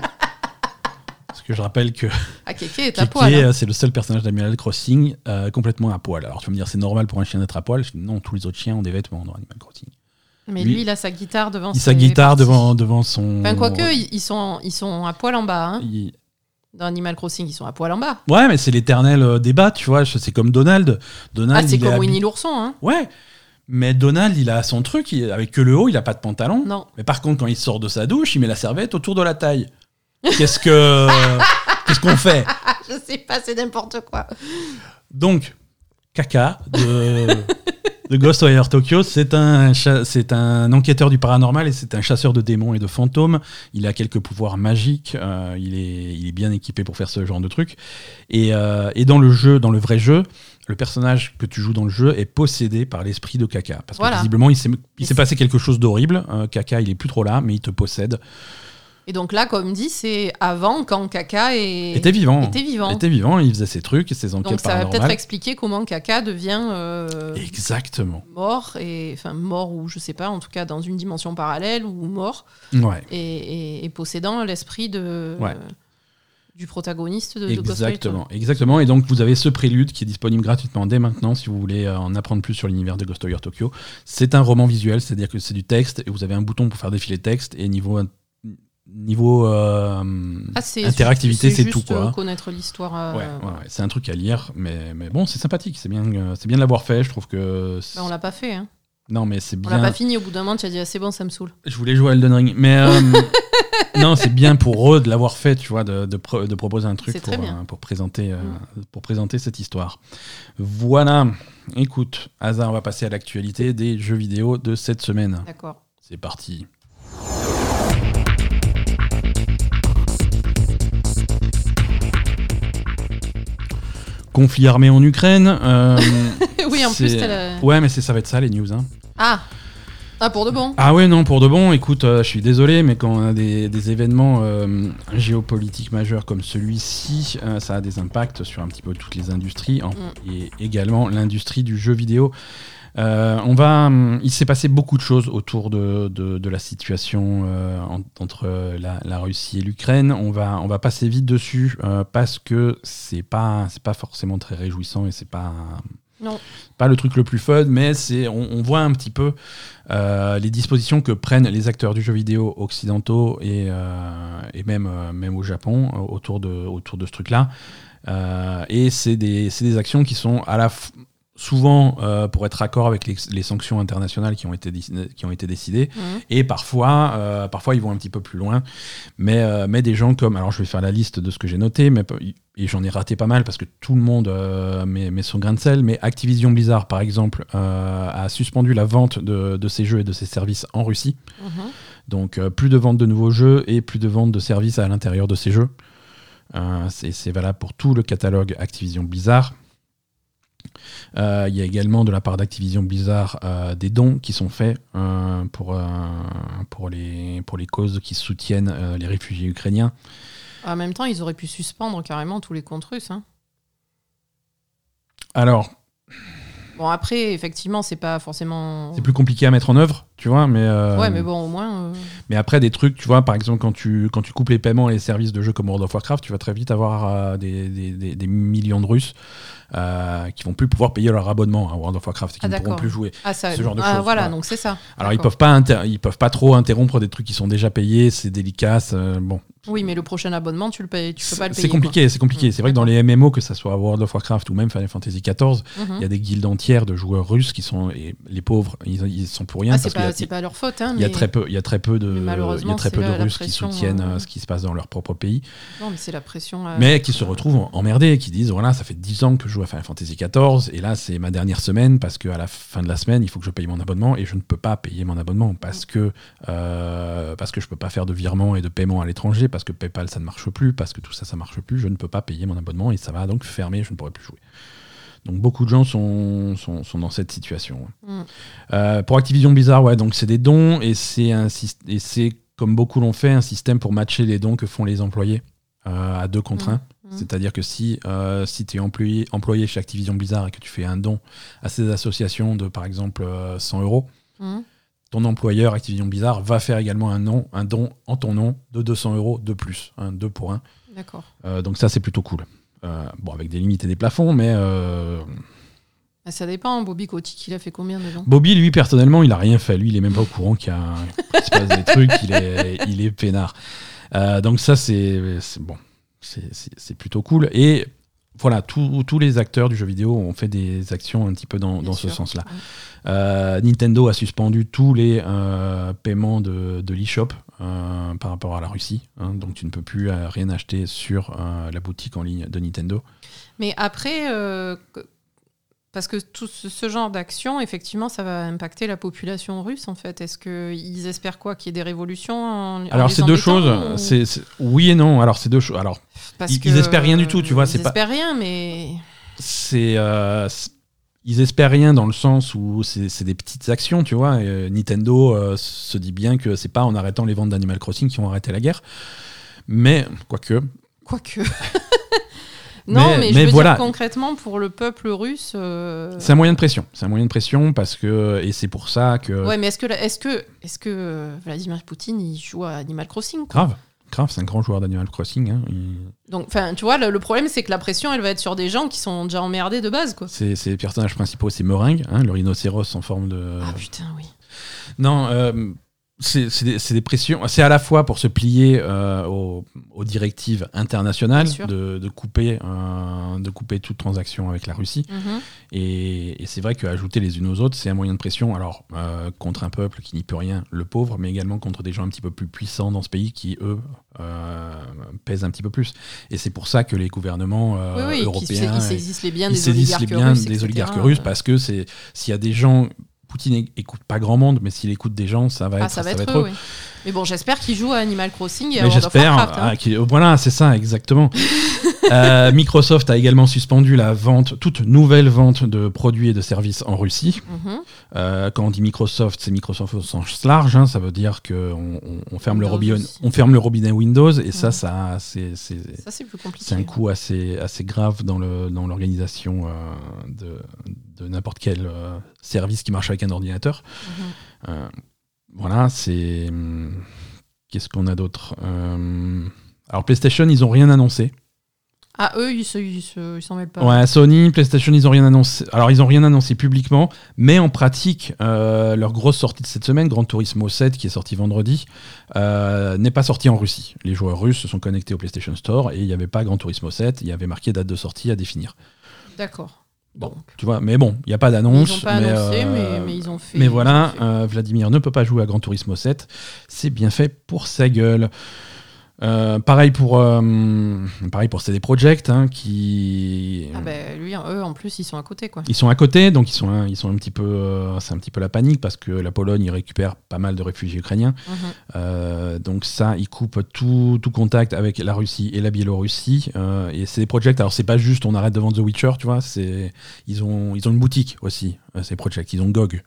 Parce que je rappelle que Ah, Kéké est à poil. hein. c'est le seul personnage d'Animal Crossing euh, complètement à poil. Alors tu vas me dire, c'est normal pour un chien d'être à poil Je dis, Non, tous les autres chiens ont des vêtements dans Animal Crossing. Mais lui- lui, il a sa guitare devant Il sa ses guitare parties. devant, devant son. Enfin, quoique, ils sont, ils sont à poil en bas. Hein. Il- Dans Animal Crossing, ils sont à poil en bas. Ouais, mais c'est l'éternel euh, débat, tu vois. C'est comme Donald. Donald Ah, c'est comme Winnie l'ourson, hein. Ouais, mais Donald, il a son truc, il- avec que le haut, il a pas de pantalon. Non. Mais par contre, quand il sort de sa douche, il met la serviette autour de la taille. Qu'est-ce que. Qu'est-ce qu'on fait? Je sais pas, c'est n'importe quoi. Donc, Kaka de, de Ghostwire Tokyo, c'est un, c'est un enquêteur du paranormal et c'est un chasseur de démons et de fantômes. Il a quelques pouvoirs magiques, euh, il, est, il est bien équipé pour faire ce genre de truc. Et, euh, et dans le jeu, dans le vrai jeu, le personnage que tu joues dans le jeu est possédé par l'esprit de Kaka. Parce que visiblement, il s'est passé quelque chose d'horrible. Euh, Kaka, il est plus trop là, mais il te possède. Et donc là, comme dit, c'est avant quand Kaka est... était vivant. était vivant. était vivant, il faisait ses trucs, ses enquêtes Donc ça va peut-être expliquer comment Kaka devient euh, Exactement. mort, et enfin mort ou je sais pas, en tout cas dans une dimension parallèle ou mort, Ouais. et, et- et possédant l'esprit de Ouais. du protagoniste de, de Ghostwire Exactement, exactement. Et donc vous avez ce prélude qui est disponible gratuitement dès maintenant si vous voulez euh, en apprendre plus sur l'univers de Ghostwire Tokyo. C'est un roman visuel, c'est-à-dire que c'est du texte et vous avez un bouton pour faire défiler le texte et niveau niveau euh, Ah, interactivité, c'est tout quoi. euh, connaître l'histoire. euh, Ouais, ouais, ouais. c'est un truc à lire, mais, mais bon, c'est sympathique, c'est bien, c'est bien de l'avoir fait. Je trouve que bah, on l'a pas fait. Hein. non, mais c'est On bien. l'a pas fini au bout d'un moment. Tu as dit ah, c'est bon, ça me saoule. Je voulais jouer à Elden Ring, mais euh, non, c'est bien pour eux de l'avoir fait, tu vois, de, de, pro- de proposer un truc pour, euh, présenter, Mm. pour présenter cette histoire. Voilà. Écoute, hasard, on va passer à l'actualité des jeux vidéo de cette semaine. D'accord. C'est parti. Conflit armé en Ukraine. euh, oui, en plus, la- Ouais, mais c'est- ça va être ça les news. Hein. Ah Ah, pour de bon. Ah ouais, non, pour de bon, écoute, euh, je suis désolé, mais quand on a des, des événements euh, géopolitiques majeurs comme celui-ci, euh, ça a des impacts sur un petit peu toutes les industries, en- Mm. et également l'industrie du jeu vidéo. Euh, on va, il s'est passé beaucoup de choses autour de, de, de la situation euh, en- entre la, la Russie et l'Ukraine. On va, on va passer vite dessus euh, parce que c'est pas, c'est pas forcément très réjouissant et c'est pas, Non. pas le truc le plus fun, mais c'est, on, on voit un petit peu euh, les dispositions que prennent les acteurs du jeu vidéo occidentaux et, euh, et même, même au Japon autour de, autour de ce truc-là. Euh, et c'est des, c'est des actions qui sont à la f- souvent euh, pour être accord avec les, les sanctions internationales qui ont été, déc- qui ont été décidées. Mhm. Et parfois, euh, parfois, ils vont un petit peu plus loin. Mais, euh, mais des gens comme. Alors, je vais faire la liste de ce que j'ai noté, mais, et j'en ai raté pas mal parce que tout le monde met, met son grain de sel. Mais Activision Blizzard, par exemple, a suspendu la vente de, de ses jeux et de ses services en Russie. Mhm. Donc, plus de vente de nouveaux jeux et plus de vente de services à l'intérieur de ces jeux. C'est c'est valable pour tout le catalogue Activision Blizzard. Euh, Il y a également de la part d'Activision Blizzard euh, des dons qui sont faits euh, pour, pour, les, pour les causes qui soutiennent les réfugiés ukrainiens. En même temps, ils auraient pu suspendre carrément tous les comptes russes. hein. Alors, Bon, après, effectivement, c'est pas forcément. c'est plus compliqué à mettre en œuvre, tu vois, mais, Ouais, mais bon, au moins. mais après des trucs, tu vois, par exemple, quand tu, quand tu coupes les paiements et les services de jeux comme World of Warcraft, tu vas très vite avoir des, des- des- des millions de Russes euh, qui vont plus pouvoir payer leur abonnement à World of Warcraft et qui Ah, ne pourront plus jouer. Ah, ça. Ce genre de ah, choses, voilà, voilà. donc c'est ça. Alors ils peuvent pas ils peuvent pas trop interrompre des trucs qui sont déjà payés, c'est délicat, c'est- bon. Oui, mais le prochain abonnement, tu le payes, tu peux pas le payer. C'est compliqué, c'est compliqué. Mm, C'est vrai que dans les MMO, que ça soit World of Warcraft ou même Final Fantasy XIV, quoi. il y a des guildes entières de joueurs russes qui sont et les pauvres, ils, ils sont pour rien Ah, c'est pas, a- c'est pas leur faute. Hein, il y a très peu, il y a très peu de, il y a très peu de Russes qui soutiennent euh, euh, ce qui se passe dans leur propre pays, Non, mais c'est la pression. euh, mais qui se retrouvent emmerdés, qui disent voilà, ça fait 10 ans que je joue à Final Fantasy XIV et là c'est ma dernière semaine parce qu'à la fin de la semaine il faut que je paye mon abonnement et je ne peux pas payer mon abonnement parce que euh, parce que je peux pas faire de virement et de paiement à l'étranger parce que PayPal ça ne marche plus parce que tout ça ça marche plus, je ne peux pas payer mon abonnement et ça va donc fermer, je ne pourrai plus jouer. Donc beaucoup de gens sont, sont, sont dans cette situation. Mm. Euh, pour Activision Blizzard, ouais, donc c'est des dons et c'est un et c'est comme beaucoup l'ont fait un système pour matcher les dons que font les employés euh, à deux contre Mm. un. Mm. C'est-à-dire que si, euh, si tu es employé, employé chez Activision Blizzard et que tu fais un don à ces associations de par exemple euh, 100 euros, Mhm. ton employeur Activision Blizzard va faire également un, nom, un don en ton nom de 200 euros de plus, un 2 pour 1. D'accord. donc ça c'est plutôt cool. Euh, bon, avec des limites et des plafonds, mais euh, Ah, Ça dépend. Bobby Kotick, il a fait combien dedans Bobby, lui, personnellement, il a rien fait. Lui, il est même pas au courant qu'il y a un- se passe des trucs. Il est, il est peinard. Euh, donc ça, c'est- bon, c'est- plutôt cool. Et voilà, tous les acteurs du jeu vidéo ont fait des actions un petit peu dans, ce sens-là. Euh, Nintendo a suspendu tous les euh, paiements de, de l'eShop euh, par rapport à la Russie. hein. donc tu ne peux plus euh, rien acheter sur la boutique en ligne de Nintendo. Mais après, parce que tout ce, ce genre d'action, effectivement, ça va impacter la population russe, en fait. Est-ce qu'ils espèrent quoi? Qu'il y ait des révolutions en, Alors c'est deux choses. ou- oui et non. Alors c'est deux choses. Alors Parce ils- que, ils espèrent rien du tout, tu vois, Ils pas- espèrent rien, mais. c'est euh, ils espèrent rien dans le sens où c'est des petites actions, tu vois. et, euh, Nintendo euh, se dit bien que c'est pas en arrêtant les ventes d'Animal Crossing qu'ils vont arrêter la guerre. Mais quoique, Quoique. non, Mais- mais, mais je veux voilà. dire concrètement, pour le peuple russe. euh, c'est un moyen de pression. C'est un moyen de pression parce que et c'est pour ça que Ouais, mais est-ce que, est-ce que, est-ce que euh, Vladimir Poutine, il joue à Animal Crossing quoi? Grave, grave, c'est un grand joueur d'Animal Crossing. hein. Il- Donc, enfin, tu vois, le, le problème, c'est que la pression, elle va être sur des gens qui sont déjà emmerdés de base, quoi. C'est c'est les personnages principaux, c'est Meringue, hein, le rhinocéros en forme de. Ah putain, oui. Non, euh, c'est des, des pressions. C'est à la fois pour se plier euh, aux, aux directives internationales Bien de, de couper, euh, de couper toute transaction avec la Russie. Mhm. Et, et c'est vrai qu'ajouter les unes aux autres, c'est un moyen de pression. Alors, euh, contre un peuple qui n'y peut rien, le pauvre, mais également contre des gens un petit peu plus puissants dans ce pays qui, eux, pèsent un petit peu plus. Et c'est pour ça que les gouvernements oui, oui, européens. ils saisissent les biens des oligarques russes. des etc. oligarques russes parce que s'il y a des gens. Poutine écoute pas grand monde, mais s'il écoute des gens, ça va Ah, être, ça va être eux. eux, oui. Mais bon, j'espère qu'ils jouent à Animal Crossing et à Mais World of j'espère. Warcraft. hein. ah, qu'il- voilà, c'est ça, exactement. Euh, Microsoft a également suspendu la vente, toute nouvelle vente de produits et de services en Russie. Mhm. Euh, quand on dit Microsoft, c'est Microsoft au sens large. hein, ça veut dire qu'on on, on ferme le robinet, on ferme le robinet Windows, et ça, Mhm. ça, c'est c'est- Ça, c'est plus compliqué. c'est un coût assez, assez grave dans l'organisation euh, de, de n'importe quel euh, service qui marche avec un ordinateur. Mhm. Euh, voilà, c'est. hum, Qu'est-ce qu'on a d'autre Euh, Alors, PlayStation, ils ont rien annoncé. Ah, eux, ils se- ils se- ils s'en mêlent pas. Ouais, Sony, PlayStation, ils ont rien annoncé. Alors, ils ont rien annoncé publiquement, mais en pratique, euh, leur grosse sortie de cette semaine, Gran Turismo 7, qui est sorti vendredi, euh, n'est pas sorti en Russie. Les joueurs russes se sont connectés au PlayStation Store et il n'y avait pas Gran Turismo 7, il y avait marqué date de sortie à définir. D'accord. Bon, tu vois, mais bon, il n'y a pas Ils d'annonce. n'ont pas mais, annoncé, euh, mais, mais ils ont fait. mais ils voilà, ont fait. euh, Vladimir ne peut pas jouer à Gran Turismo 7. C'est bien fait pour sa gueule. Euh, pareil pour euh, pareil pour CD Projekt hein, qui Ah ben lui, eux, en plus, ils sont à côté, quoi. ils sont à côté donc ils sont un, ils sont un petit peu euh, c'est un petit peu la panique parce que la Pologne il récupère pas mal de réfugiés ukrainiens Mhm. Donc ça ils coupent tout, tout contact avec la Russie et la Biélorussie et CD Projekt alors c'est pas juste on arrête de vendre The Witcher tu vois c'est ils ont ils ont une boutique aussi CD Projekt ils ont GOG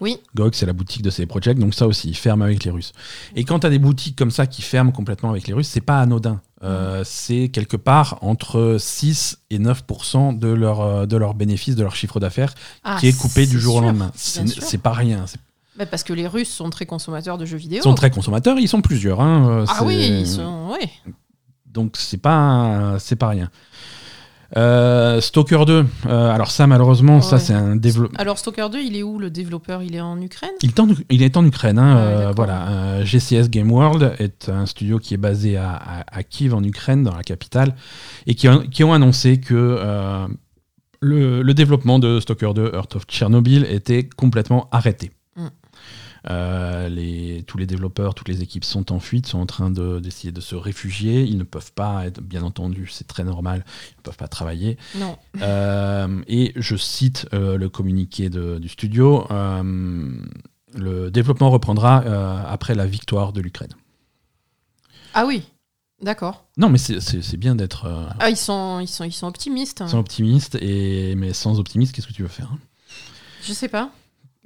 Oui, GOG, c'est la boutique de ces projects, donc ça aussi, ils ferment avec les Russes. Et quand tu as des boutiques comme ça qui ferment complètement avec les Russes, c'est pas anodin. Euh, C'est quelque part entre 6 et 9% de leur, euh, de leur bénéfice, de leur chiffre d'affaires, Ah, qui est coupé du jour au lendemain. C'est pas rien. Bah, parce que les Russes sont très consommateurs de jeux vidéo. Ils sont très consommateurs, ils sont plusieurs. hein, euh, Ah oui, ils sont. Oui. Donc c'est pas, c'est pas rien. Euh, Stalker 2, euh, alors ça malheureusement, ça c'est un développement. Alors Stalker 2, il est où le développeur? Il est en Ukraine? Il est en, il est en Ukraine. hein, Ouais, euh, voilà. Euh, GCS Game World est un studio qui est basé à, à, à Kiev, en Ukraine, dans la capitale, et qui, ont- qui ont annoncé que le, le développement de Stalker 2 Earth of Chernobyl était complètement arrêté. Euh, les, tous les développeurs, toutes les équipes sont en fuite, sont en train de- d'essayer de, se réfugier. Ils ne peuvent pas, être, bien entendu, c'est très normal, ils ne peuvent pas travailler. Non. Euh, et je cite euh, le communiqué de- du studio le développement reprendra après la victoire de l'Ukraine. Ah oui, d'accord. Non, mais c'est- bien d'être Ah, ils sont, ils sont, ils sont optimistes. et, mais sans optimiste, qu'est-ce que tu veux faire hein? Je sais pas.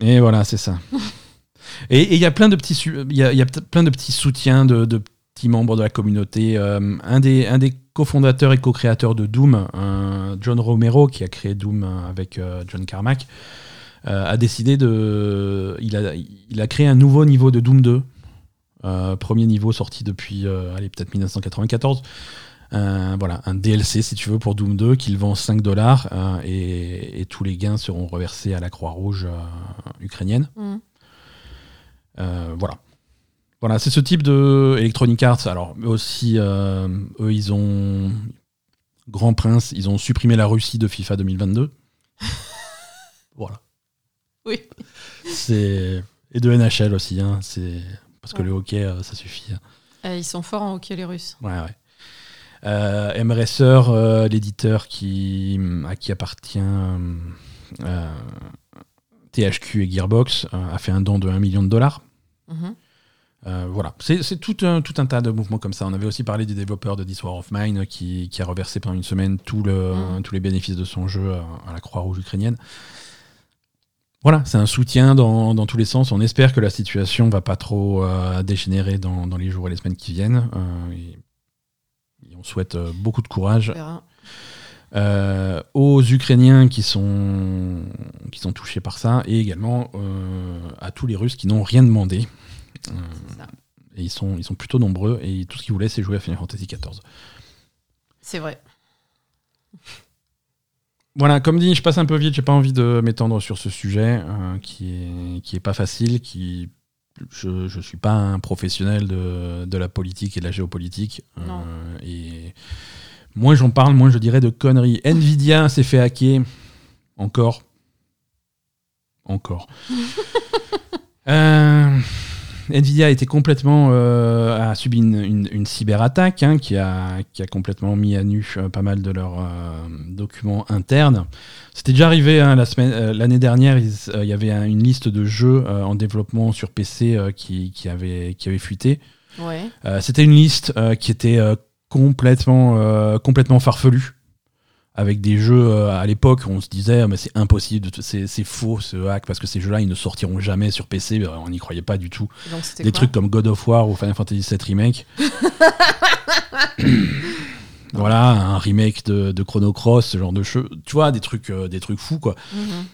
Et voilà, c'est ça. Et il y a plein de petits, il y a, plein de petits soutiens de, petits membres de la communauté. Euh, un des, un des cofondateurs et co-créateurs de Doom, John Romero, qui a créé Doom euh, avec euh, John Carmack, a décidé de, il a, il a créé un nouveau niveau de Doom 2. Euh, premier niveau sorti depuis, allez, peut-être 1994. Un, voilà, un DLC, si tu veux, pour Doom 2, qu'il vend 5 dollars et, tous les gains seront reversés à la Croix-Rouge ukrainienne. Mhm. Euh, voilà. Voilà, c'est ce type de Electronic Arts. Alors, eux aussi, euh, eux, ils ont. Grand Prince, ils ont supprimé la Russie de FIFA 2022. voilà. Oui. C'est. Et de NHL aussi, hein. C'est. Parce que le hockey, euh, ça suffit. hein. Euh, ils sont forts en hockey, les Russes. Ouais, ouais. MRSR, l'éditeur qui, à qui appartient THQ et Gearbox, euh, a fait un don de 1 million de dollars. Mhm. Euh, voilà, c'est tout un, tout un tas de mouvements comme ça. On avait aussi parlé du développeur de This War of Mine qui, qui a reversé pendant une semaine tout le, Mm. tous les bénéfices de son jeu à, à la Croix-Rouge ukrainienne. Voilà, c'est un soutien dans, dans tous les sens. On espère que la situation va pas trop euh, dégénérer dans, dans les jours et les semaines qui viennent. Euh, et, et on souhaite euh, beaucoup de courage. Euh, aux Ukrainiens qui sont, qui sont touchés par ça et également euh, à tous les Russes qui n'ont rien demandé. Euh, ça. et ils sont, ils sont plutôt nombreux et tout ce qu'ils voulaient, c'est jouer à Final Fantasy XIV. C'est vrai. Voilà, comme dit, je passe un peu vite, j'ai pas envie de m'étendre sur ce sujet qui, est, qui est pas facile, qui. Je, je suis pas un professionnel de, de la politique et de la géopolitique. euh, et moins j'en parle, moins je dirais de conneries. Nvidia s'est fait hacker. Encore. Encore. Euh, Nvidia a été complètement euh, a subi une, une, une cyberattaque hein, qui, a, qui a complètement mis à nu euh, pas mal de leurs euh, documents internes. C'était déjà arrivé hein, la semaine, l'année dernière. Il y avait un- une liste de jeux en développement sur PC qui, qui avait qui avait fuité. Ouais. C'était une liste qui était complètement euh, complètement farfelue. Avec des jeux euh, à l'époque, on se disait Ah, mais c'est impossible, c'est c'est faux ce hack parce que ces jeux-là ils ne sortiront jamais sur PC. On n'y croyait pas du tout Donc des trucs comme God of War ou Final Fantasy VII Remake. Voilà, un remake de, de Chrono Cross, ce genre de jeu. Tu vois, des trucs, euh, des trucs fous, quoi. Mhm.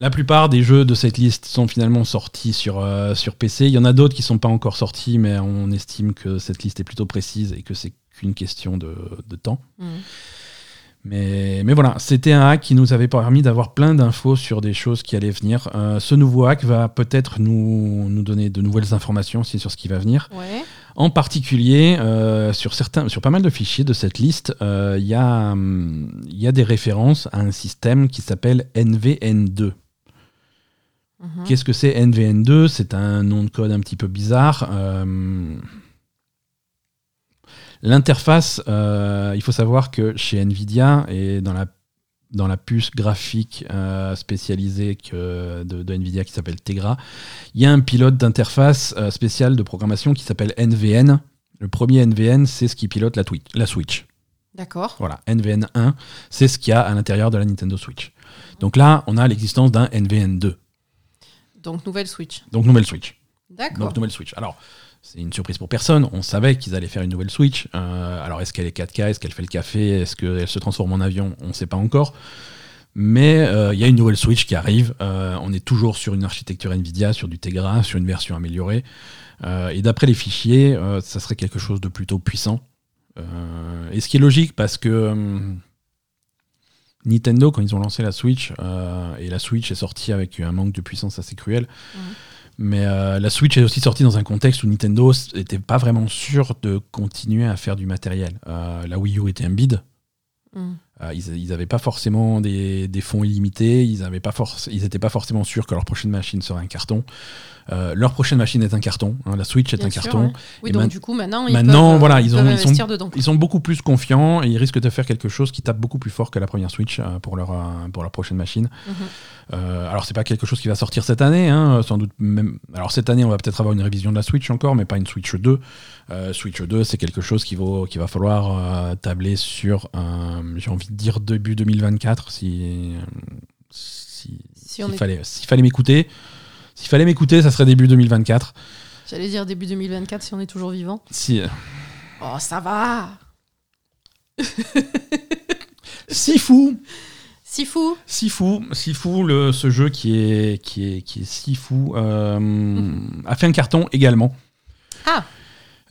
La plupart des jeux de cette liste sont finalement sortis sur, euh, sur PC. Il y en a d'autres qui sont pas encore sortis, mais on estime que cette liste est plutôt précise et que c'est qu'une question de, de temps. Mhm. Mais, mais voilà, c'était un hack qui nous avait permis d'avoir plein d'infos sur des choses qui allaient venir. Euh, ce nouveau hack va peut-être nous, nous donner de nouvelles informations aussi sur ce qui va venir. Ouais. En particulier, euh, sur, certains, sur pas mal de fichiers de cette liste, euh, il y, a, hum, il y a des références à un système qui s'appelle NVN2. Mhm. Qu'est-ce que c'est NVN2 C'est un nom de code un petit peu bizarre. Euh, L'interface, euh, il faut savoir que chez Nvidia et dans la, dans la puce graphique euh, spécialisée que de, de Nvidia qui s'appelle Tegra, il y a un pilote d'interface spécial de programmation qui s'appelle NVN. Le premier NVN, c'est ce qui pilote la, la Switch. D'accord. Voilà, NVN1, c'est ce qu'il y a à l'intérieur de la Nintendo Switch. Donc là, on a l'existence d'un NVN2, Donc nouvelle Switch. donc nouvelle Switch. D'accord. Donc nouvelle Switch. Alors, c'est une surprise pour personne. On savait qu'ils allaient faire une nouvelle Switch. Euh, alors, est-ce qu'elle est 4K Est-ce qu'elle fait le café? Est-ce qu'elle se transforme en avion? On ne sait pas encore. Mais euh, il y a une nouvelle Switch qui arrive. Euh, on est toujours sur une architecture Nvidia, sur du Tegra, sur une version améliorée. Et d'après les fichiers, ça serait quelque chose de plutôt puissant. Et ce qui est logique parce que hum, Nintendo, quand ils ont lancé la Switch, euh, et la Switch est sortie avec un manque de puissance assez cruel, mais euh, la Switch est aussi sortie dans un contexte où Nintendo n'était pas vraiment sûr de continuer à faire du matériel. Euh, la Wii U était un bid. Mhm. Euh, ils n'avaient pas forcément des, des fonds illimités, ils n'étaient pas, forc- ils étaient pas forcément sûrs que leur prochaine machine serait un carton. Euh, leur prochaine machine est un carton, hein, la Switch est Bien un sûr, carton. ouais. Oui, Et donc du coup, maintenant, ils maintenant, peuvent, voilà, ils ils peuvent ont- ils sont- dedans. Ils sont beaucoup plus confiants et ils risquent de faire quelque chose qui tape beaucoup plus fort que la première Switch euh, pour, leur, euh, pour leur prochaine machine. Mhm. Euh, alors c'est pas quelque chose qui va sortir cette année, hein, sans doute même. Alors cette année on va peut-être avoir une révision de la Switch encore, mais pas une Switch 2. Euh, Switch 2 c'est quelque chose qui, vaut, qui va falloir euh, tabler sur, euh, j'ai envie de dire début 2024 si euh, si- Si s'il fallait s'il fallait m'écouter. S'il fallait m'écouter, ça serait début 2024. J'allais dire début 2024 si on est toujours vivant. Si, Oh, ça va. Si fou, Si fou. Si fou, si fou, le, ce jeu qui est, qui est, qui est si fou. Euh, a fait un carton également. Ah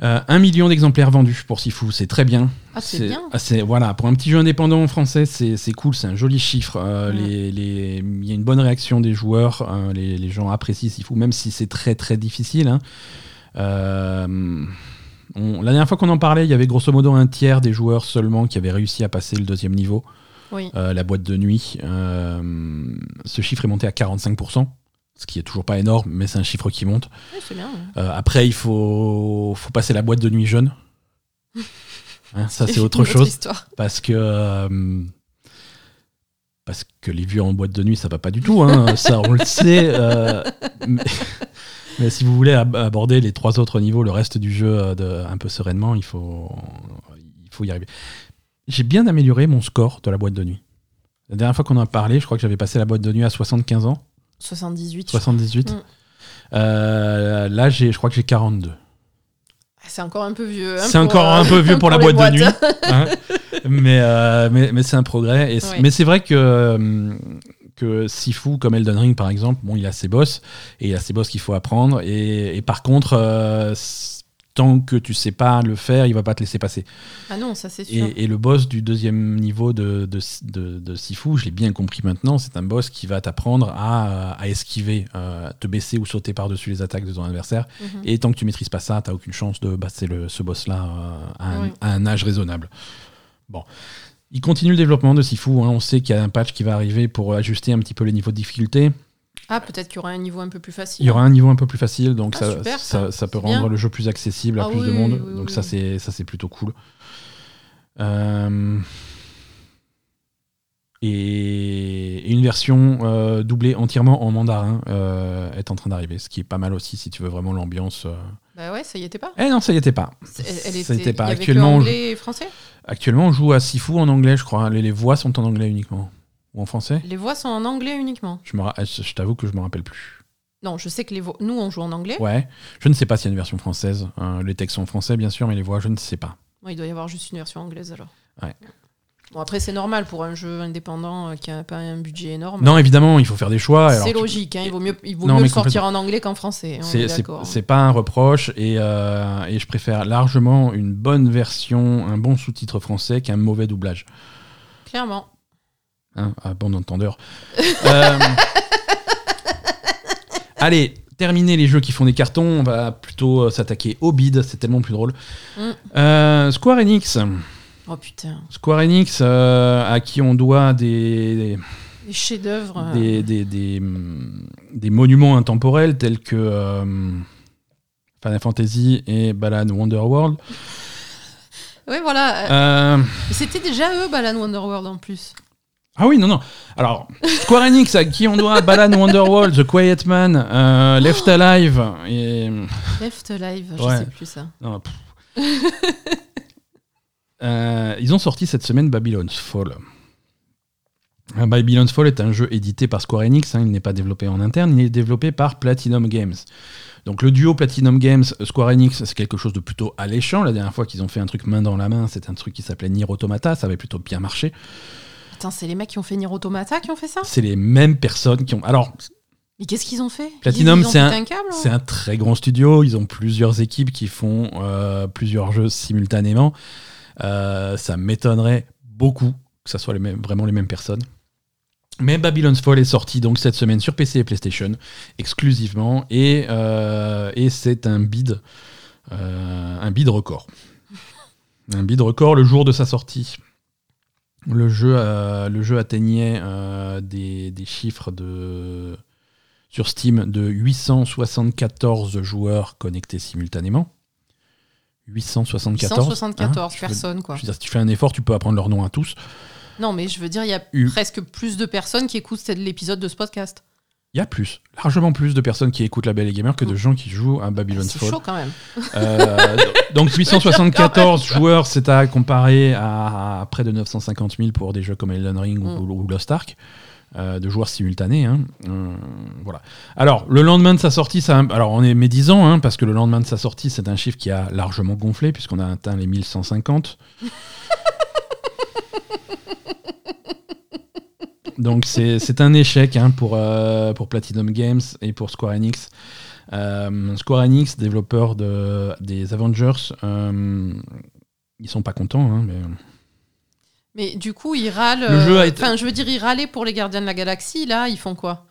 Euh, un million d'exemplaires vendus pour Sifu, c'est très bien. Ah, c'est bien. ah, voilà, pour un petit jeu indépendant français, c'est cool, c'est un joli chiffre. Euh, les- les- Il y a une bonne réaction des joueurs, euh, les, les gens apprécient Sifu, même si c'est très très difficile. hein. Euh, on- la dernière fois qu'on en parlait, il y avait grosso modo un tiers des joueurs seulement qui avaient réussi à passer le deuxième niveau, Oui. la boîte de nuit. Ce chiffre est monté à 45%. Ce qui est toujours pas énorme, mais c'est un chiffre qui monte. Oui, bien. Euh, après, il faut, faut passer la boîte de nuit jeune. Hein, ça, c'est autre chose. histoire. Parce que, euh, parce que les vieux en boîte de nuit, ça va pas du tout. hein, ça, on le sait. euh, mais, mais si vous voulez ab- aborder les trois autres niveaux, le reste du jeu de- un peu sereinement, il faut, il faut y arriver. J'ai bien amélioré mon score de la boîte de nuit. La dernière fois qu'on en a parlé, je crois que j'avais passé la boîte de nuit à 75 ans, 78. 78. Mm. Euh, là, j'ai, je crois que j'ai 42. Ah, C'est encore un peu vieux. hein, C'est encore euh, un peu vieux pour la boîte de nuit. hein. mais, euh, mais, mais c'est un progrès. Et c- Ouais. Mais c'est vrai que, euh, que Sifu, comme Elden Ring par exemple, bon, il a ses boss. Et il a ses boss qu'il faut apprendre. Et, et par contre, tant que tu sais pas le faire, il va pas te laisser passer. Ah non, ça c'est sûr. Et, et le boss du deuxième niveau de, de, de, de Sifu, je l'ai bien compris maintenant, c'est un boss qui va t'apprendre à, à esquiver, euh, te baisser ou sauter par-dessus les attaques de ton adversaire. Mhm. Et tant que tu maîtrises pas ça, t'as aucune chance de passer le, ce boss-là euh, à, Ouais. à un âge raisonnable. Bon. Il continue le développement de Sifu. hein. On sait qu'il y a un patch qui va arriver pour ajuster un petit peu les niveaux de difficulté. Ah, peut-être qu'il y aura un niveau un peu plus facile. Il y aura un niveau un peu plus facile, donc Ah, ça, super, ça, ça. ça peut bien. rendre le jeu plus accessible à Ah plus de monde. oui, donc ça, c'est ça, c'est plutôt cool. Euh, Et une version euh, doublée entièrement en mandarin euh, est en train d'arriver, ce qui est pas mal aussi si tu veux vraiment l'ambiance. Bah ouais, ça y était pas. Eh non, ça y était pas. C'est- Elle, Ça était, était pas. Il y avait Actuellement, que anglais et français? Actuellement, on joue à Sifu en anglais, je crois. Les, les voix sont en anglais uniquement. Ou en français Les voix sont en anglais uniquement. Je, me ra- je je t'avoue que je me rappelle plus. Non, je sais que les voix. Nous, on joue en anglais. Ouais. Je ne sais pas s'il y a une version française. Euh, les textes sont en français, bien sûr, mais les voix, je ne sais pas. Il doit y avoir juste une version anglaise alors. Ouais. Bon, après, c'est normal pour un jeu indépendant euh, qui n'a pas un budget énorme. Non, évidemment, il faut faire des choix. alors c'est tu- logique, hein, il vaut mieux, il vaut Non, mieux mais le sortir en anglais qu'en français. est C'est d'accord. c'est pas un reproche et, euh, et je préfère largement une bonne version, un bon sous-titre français qu'un mauvais doublage. Clairement. Hein, à bon entendeur. Euh, Allez, terminer les jeux qui font des cartons. On va plutôt euh, s'attaquer au bid. C'est tellement plus drôle. Mm. Euh, Square Enix. Oh putain, Square Enix, euh, à qui on doit des, les chefs-d'œuvre. des, des, des, hum, des monuments intemporels tels que Final Fantasy et Balan Wonderworld. Ouais, voilà. Euh, C'était déjà eux, Balan Wonderworld en plus. Ah oui, non, non. Alors, Square Enix, à qui on doit Balan Wonderworld, The Quiet Man, euh, Left Alive et. Left Live, je Ouais. sais plus ça. non. Euh, ils ont sorti cette semaine Babylon's Fall. Euh, Babylon's Fall est un jeu édité par Square Enix, hein, il n'est pas développé en interne, il est développé par Platinum Games. Donc le duo Platinum Games, Square Enix, c'est quelque chose de plutôt alléchant. La dernière fois qu'ils ont fait un truc main dans la main, c'est un truc qui s'appelait Nier Automata, ça avait plutôt bien marché. Attends, c'est les mecs qui ont fait Nier Automata qui ont fait ça C'est les mêmes personnes qui ont... Alors, Mais qu'est-ce qu'ils ont fait? Platinum, c'est un- hein C'est un très grand studio, ils ont plusieurs équipes qui font euh, plusieurs jeux simultanément. Euh, ça m'étonnerait beaucoup que ça soit les mêmes, vraiment les mêmes personnes. Mais Babylon's Fall est sorti donc cette semaine sur PC et PlayStation exclusivement et, euh, et c'est un bid, euh, un bid record. Un bid record le jour de sa sortie. Le jeu, euh, le jeu atteignait euh, des, des chiffres de, sur Steam de 874 joueurs connectés simultanément. 874. 174 hein, veux- personnes, quoi. je veux dire, si tu fais un effort, tu peux apprendre leur nom à tous. Non, mais je veux dire, il y a presque plus de personnes qui écoutent l'épisode de ce podcast. Il y a plus, largement plus de personnes qui écoutent La Belle et Gamer que de gens qui jouent à Babylon's C'est Fall. chaud quand même. Euh, donc 874 joueurs, c'est à comparer à, à près de 950 000 pour des jeux comme Elden Ring ou, Mm. ou Lost Ark. euh, de joueurs simultanés. hein. Euh, voilà. Alors, le lendemain de sa sortie, ça, alors on est médisant, hein, parce que le lendemain de sa sortie, c'est un chiffre qui a largement gonflé, puisqu'on a atteint les 1150. Donc c'est un échec hein, pour, euh, pour Platinum Games et pour Square Enix. Euh, Square Enix, développeur de, des Avengers, euh, ils sont pas contents. hein, mais... Mais du coup, ils râlent. Le jeu a euh, été- Enfin, je veux dire, ils râlaient pour les Gardiens de la Galaxie. Là, ils font quoi?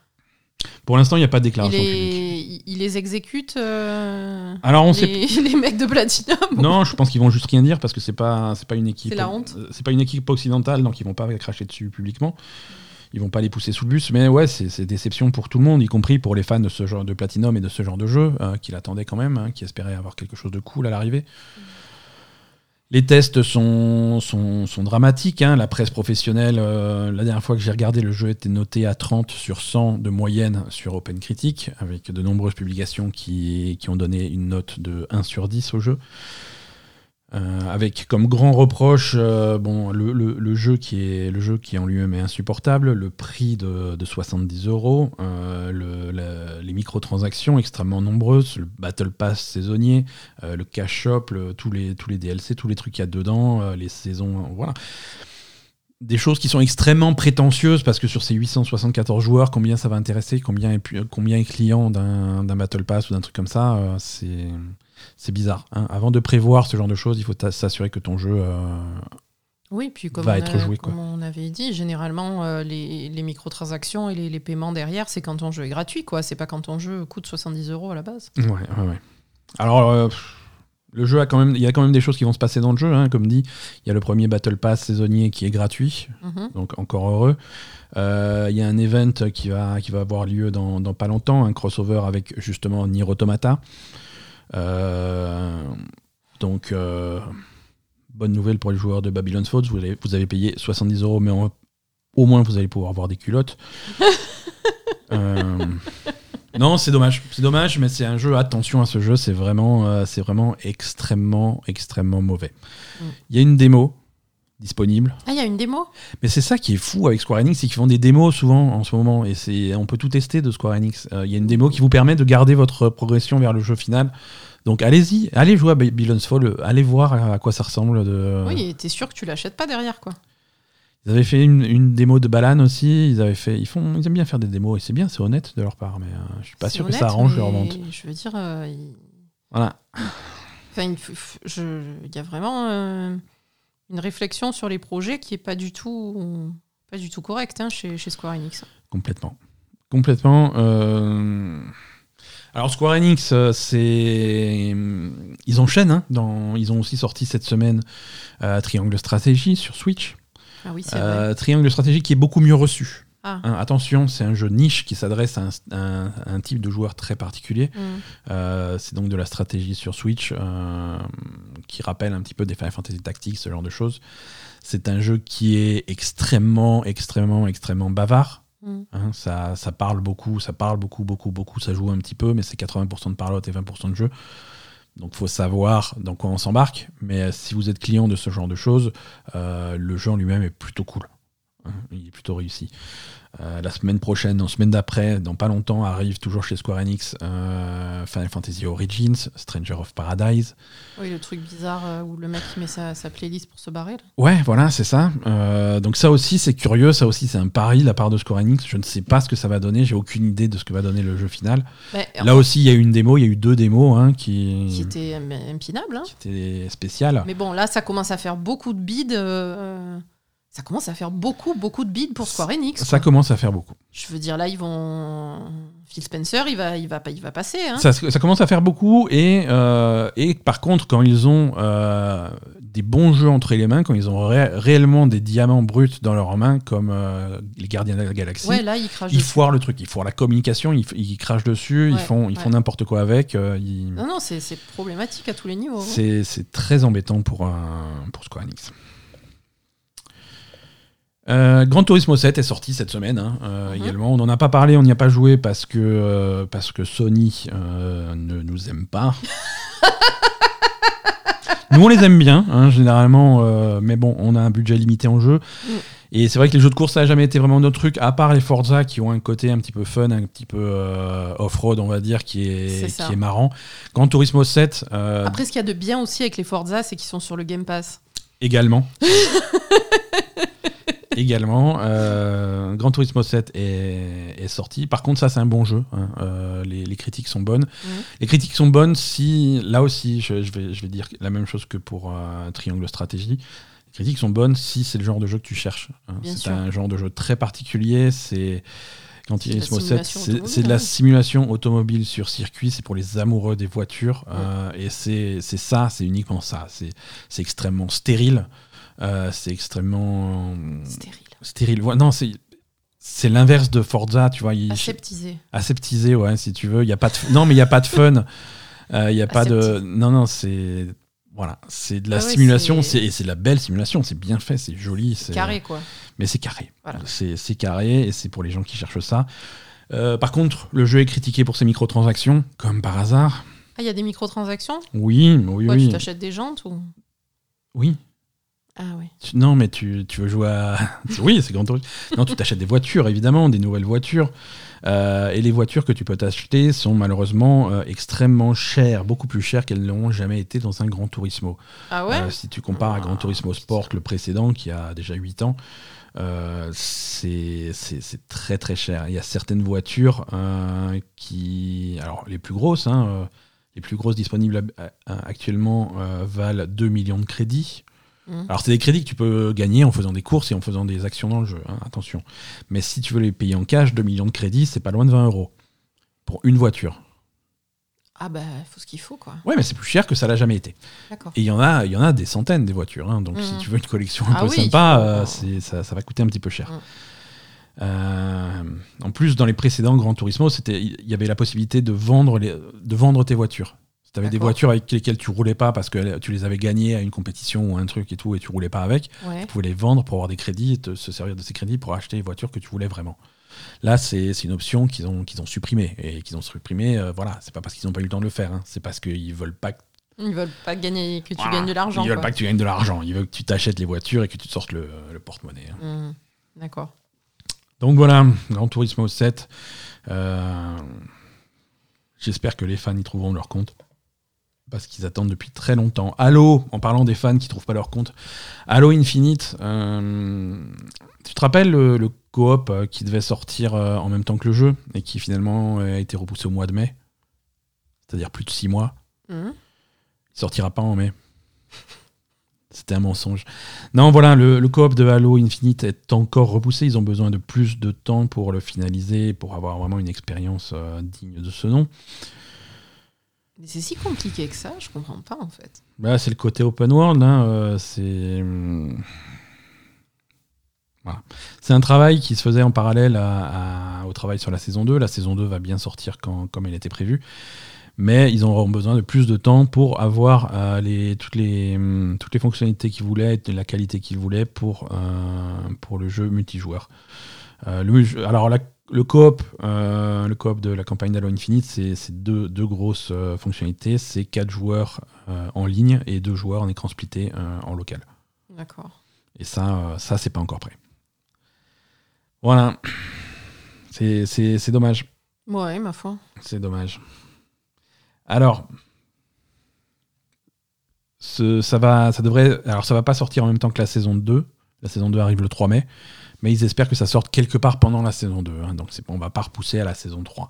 Pour l'instant, il n'y a pas de déclaration publique. les... ils- ils les exécutent euh, Alors on sait les... les mecs de Platinum Non, je pense qu'ils vont juste rien dire parce que c'est pas c'est pas une équipe. C'est la honte. C'est pas une équipe occidentale, donc ils vont pas cracher dessus publiquement. Ils vont pas les pousser sous le bus, mais ouais, c'est déception pour tout le monde, y compris pour les fans de ce genre de Platinum et de ce genre de jeu, euh, qui l'attendaient quand même, hein, qui espéraient avoir quelque chose de cool à l'arrivée. Les tests sont, sont, sont dramatiques. hein. La presse professionnelle, euh, la dernière fois que j'ai regardé, le jeu était noté à 30 sur 100 de moyenne sur OpenCritic, avec de nombreuses publications qui, qui ont donné une note de 1 sur 10 au jeu. Euh, avec comme grand reproche euh, bon, le, jeu qui est, le jeu qui en lui-même est insupportable, le prix de, de 70 euros, euh, les microtransactions extrêmement nombreuses, le Battle Pass saisonnier, le cash shop, tous, les, tous les DLC, tous les trucs qu'il y a dedans, les saisons, voilà. Des choses qui sont extrêmement prétentieuses parce que sur ces 874 joueurs, combien ça va intéresser, combien combien est client d'un Battle Pass ou d'un truc comme ça, c'est c'est bizarre. hein. Avant de prévoir ce genre de choses, il faut s'assurer que ton jeu. euh, Oui, puis comme, va on, être joué, comme quoi. on avait dit, généralement, euh, les, les microtransactions et les, les paiements derrière, c'est quand ton jeu est gratuit, quoi. C'est pas quand ton jeu coûte 70 euros à la base. Ouais, ouais, ouais. Alors, euh, le jeu a quand même, il y a quand même des choses qui vont se passer dans le jeu, hein, comme dit. Il y a le premier Battle Pass saisonnier qui est gratuit, Mhm. donc encore heureux. Euh, Il y a un event qui va, qui va avoir lieu dans, dans pas longtemps, un crossover avec justement Nier Automata. Euh, donc, euh, bonne nouvelle pour les joueurs de Babylon's Fall, vous avez, vous avez payé 70 euros, mais en- au moins vous allez pouvoir avoir des culottes. Euh, non, c'est dommage. C'est dommage, mais c'est un jeu. Attention à ce jeu, c'est vraiment, c'est vraiment extrêmement, extrêmement mauvais. Mm. Il y a une démo disponible. Ah, il y a une démo? Mais c'est ça qui est fou avec Square Enix, c'est qu'ils font des démos souvent en ce moment, et c'est on peut tout tester de Square Enix. Euh, Il y a une démo qui vous permet de garder votre progression vers le jeu final. Donc allez-y, allez jouer à Babylon's Fall, euh, allez voir à quoi ça ressemble. De... Oui, et t'es sûr que tu l'achètes pas derrière, quoi. Ils avaient fait une, une démo de Balan aussi. Ils avaient fait, ils font, ils aiment bien faire des démos et c'est bien, c'est honnête de leur part. Mais euh, je suis pas sûr que ça arrange leur vente. Je veux dire, euh, il... Voilà. Enfin, il je- y a vraiment euh, une réflexion sur les projets qui est pas du tout, pas du tout correcte hein, chez, chez Square Enix. Complètement. Complètement. euh, Alors Square Enix, euh, c'est ils enchaînent. hein, dans... Ils ont aussi sorti cette semaine euh, Triangle Stratégie sur Switch. Ah oui, c'est vrai. Euh, Triangle Stratégie qui est beaucoup mieux reçu. Ah. Hein, attention, c'est un jeu niche qui s'adresse à un, type de joueur très particulier. Mm. Euh, c'est donc de la stratégie sur Switch euh, qui rappelle un petit peu des Final Fantasy Tactics, ce genre de choses. C'est un jeu qui est extrêmement, extrêmement, extrêmement bavard. Mm. Hein, ça, ça parle beaucoup, ça parle beaucoup, beaucoup, beaucoup, ça joue un petit peu, mais c'est 80% de parlotte et 20% de jeu. Donc faut savoir dans quoi on s'embarque. Mais euh, si vous êtes client de ce genre de choses, euh, le jeu en lui-même est plutôt cool. Hein, il est plutôt réussi. Euh, la semaine prochaine, en semaine d'après, dans pas longtemps, arrive toujours chez Square Enix euh, Final Fantasy Origins, Stranger of Paradise. Oui, le truc bizarre euh, où le mec il met sa, sa playlist pour se barrer. Là. Ouais, voilà, c'est ça. Donc ça aussi, c'est curieux. Ça aussi, c'est un pari de la part de Square Enix. Je ne sais pas ce que ça va donner. J'ai aucune idée de ce que va donner le jeu final. Mais, Là aussi, il y a eu une démo. Il y a eu deux démos hein, qui, qui était euh, impinable. Hein. qui étaient spéciales. Mais bon, là, ça commence à faire beaucoup de bides. Ça commence à faire beaucoup, beaucoup de bides pour Square Enix. Ça commence à faire beaucoup. Je veux dire, là, ils vont. Phil Spencer, il va, il va, il va passer. Hein. Ça, ça commence à faire beaucoup. Et, euh, et par contre, quand ils ont euh, des bons jeux entre les mains, quand ils ont ré- réellement des diamants bruts dans leurs mains, comme euh, les Gardiens de la Galaxie, ouais, là, ils foirent le truc. Ils foirent la communication, ils, crachent dessus, ils font, ils font n'importe quoi avec. ils- Non, non, c'est problématique à tous les niveaux. hein. C'est c'est très embêtant pour, un- pour Square Enix. Euh, Gran Turismo 7 est sorti cette semaine hein, euh, Mhm. également. On n'en a pas parlé, on n'y a pas joué parce que, euh, parce que Sony euh, ne nous aime pas. nous, on les aime bien, hein, généralement, mais bon, on a un budget limité en jeu. Mm. Et c'est vrai que les jeux de course, ça n'a jamais été vraiment notre truc, à part les Forza qui ont un côté un petit peu fun, un petit peu euh, off-road, on va dire, qui est, ça. qui est marrant. Gran Turismo 7, euh, Après, ce qu'il y a de bien aussi avec les Forza, c'est qu'ils sont sur le Game Pass. Également. Également. Euh, Gran Turismo 7 est, est sorti. Par contre, ça, c'est un bon jeu. hein. Euh, les, les critiques sont bonnes. Mhm. Les critiques sont bonnes si, là aussi, je, je vais, je vais dire la même chose que pour euh, Triangle Stratégie. Les critiques sont bonnes si c'est le genre de jeu que tu cherches. hein. C'est un genre de jeu très particulier. C'est. Gran Turismo 7, simulation c'est de la hein. simulation automobile sur circuit, c'est pour les amoureux des voitures, euh, et c'est ça, c'est uniquement ça. C'est c'est extrêmement stérile, euh, c'est extrêmement Stérile. stérile. Ouais, non, c'est c'est l'inverse de Forza, tu vois. il- Aseptisé. aseptisé, ouais, si tu veux. Il y a pas de non, mais il y a pas de fun. Euh, Il y a pas de non, non, c'est voilà, c'est de la Ah ouais, simulation, c'est- c'est et c'est de la belle simulation, c'est bien fait, c'est joli, c'est Carré, quoi. mais c'est carré. Voilà. C'est c'est carré et c'est pour les gens qui cherchent ça. Euh, par contre, le jeu est critiqué pour ses microtransactions, comme par hasard. Ah, il y a des microtransactions? Oui, oui, oui. Tu t'achètes des jantes ou? Oui. Ah oui. Tu- non, mais tu, tu veux jouer à. oui, c'est grand Turismo. Non, tu t'achètes des voitures, évidemment, des nouvelles voitures. Euh, et les voitures que tu peux t'acheter sont malheureusement euh, extrêmement chères, beaucoup plus chères qu'elles n'ont jamais été dans un Grand Turismo. Ah ouais Euh, si tu compares à Gran Ah, Turismo Sport, le précédent, qui a déjà 8 ans, euh, c'est c'est- c'est très très cher. Il y a certaines voitures euh, qui. Alors, les plus grosses, hein, euh, les plus grosses disponibles actuellement euh, valent 2 millions de crédits. Mhm. Alors, c'est des crédits que tu peux gagner en faisant des courses et en faisant des actions dans le jeu, hein, attention. Mais si tu veux les payer en cash, 2 millions de crédits, c'est pas loin de 20 euros pour une voiture. Ah bah, il faut ce qu'il faut, quoi. Ouais, mais c'est plus cher que ça l'a jamais été. Et il y en a, il y en a des centaines des voitures. hein. donc si tu veux une collection un Ah peu oui, sympa, euh, ça, ça va coûter un petit peu cher. Mhm. Euh, en plus, dans les précédents Gran Turismo, c'était, il y avait la possibilité de vendre, les, de vendre tes voitures. Tu avais des voitures avec lesquelles tu roulais pas parce que tu les avais gagnées à une compétition ou un truc et tout, et tu roulais pas avec, Ouais. tu pouvais les vendre pour avoir des crédits et te, se servir de ces crédits pour acheter les voitures que tu voulais vraiment. Là, c'est une option qu'ils ont, qu'ils ont supprimée. Et qu'ils ont supprimée, euh, voilà, c'est pas parce qu'ils n'ont pas eu le temps de le faire, hein. c'est parce qu'ils veulent pas. que- Ils veulent pas gagner que tu Voilà. gagnes de l'argent. Ils veulent quoi. pas que tu gagnes de l'argent. Ils veulent que tu t'achètes les voitures et que tu te sortes le, le porte-monnaie. hein. Mhm. D'accord. Donc voilà, Grand Turismo 7. euh, J'espère que les fans y trouveront leur compte. Parce qu'ils attendent depuis très longtemps. Halo, en parlant des fans qui trouvent pas leur compte. Halo Infinite, euh, tu te rappelles le, le coop euh, qui devait sortir euh, en même temps que le jeu et qui finalement a été repoussé au mois de mai? C'est-à-dire plus de six mois. Mhm. Il sortira pas en mai. C'était un mensonge. Non, voilà, le, le coop de Halo Infinite est encore repoussé. Ils ont besoin de plus de temps pour le finaliser, pour avoir vraiment une expérience euh, digne de ce nom. C'est si compliqué que ça, je comprends pas en fait. Bah, c'est le côté open world. hein, euh, c'est hum, voilà. C'est un travail qui se faisait en parallèle au travail sur la saison 2. La saison 2 va bien sortir comme elle était prévue. Mais ils auront besoin de plus de temps pour avoir euh, les, toutes, les, fonctionnalités qu'ils voulaient la qualité qu'ils voulaient pour, euh, pour le jeu multijoueur. Alors, la- le coop, euh, le coop de la campagne d'Halo Infinite, c'est deux, deux grosses euh, fonctionnalités. C'est quatre joueurs euh, en ligne et deux joueurs en écran splitté en local. D'accord. Et ça, ça c'est pas encore prêt. Voilà. C'est- dommage. Ouais, ma foi. C'est dommage. Alors, ce- ça va, ça devrait, alors ça va pas sortir en même temps que la saison 2. La saison 2 arrive le 3 mai, mais ils espèrent que ça sorte quelque part pendant la saison 2. hein. donc on va pas repousser à la saison 3.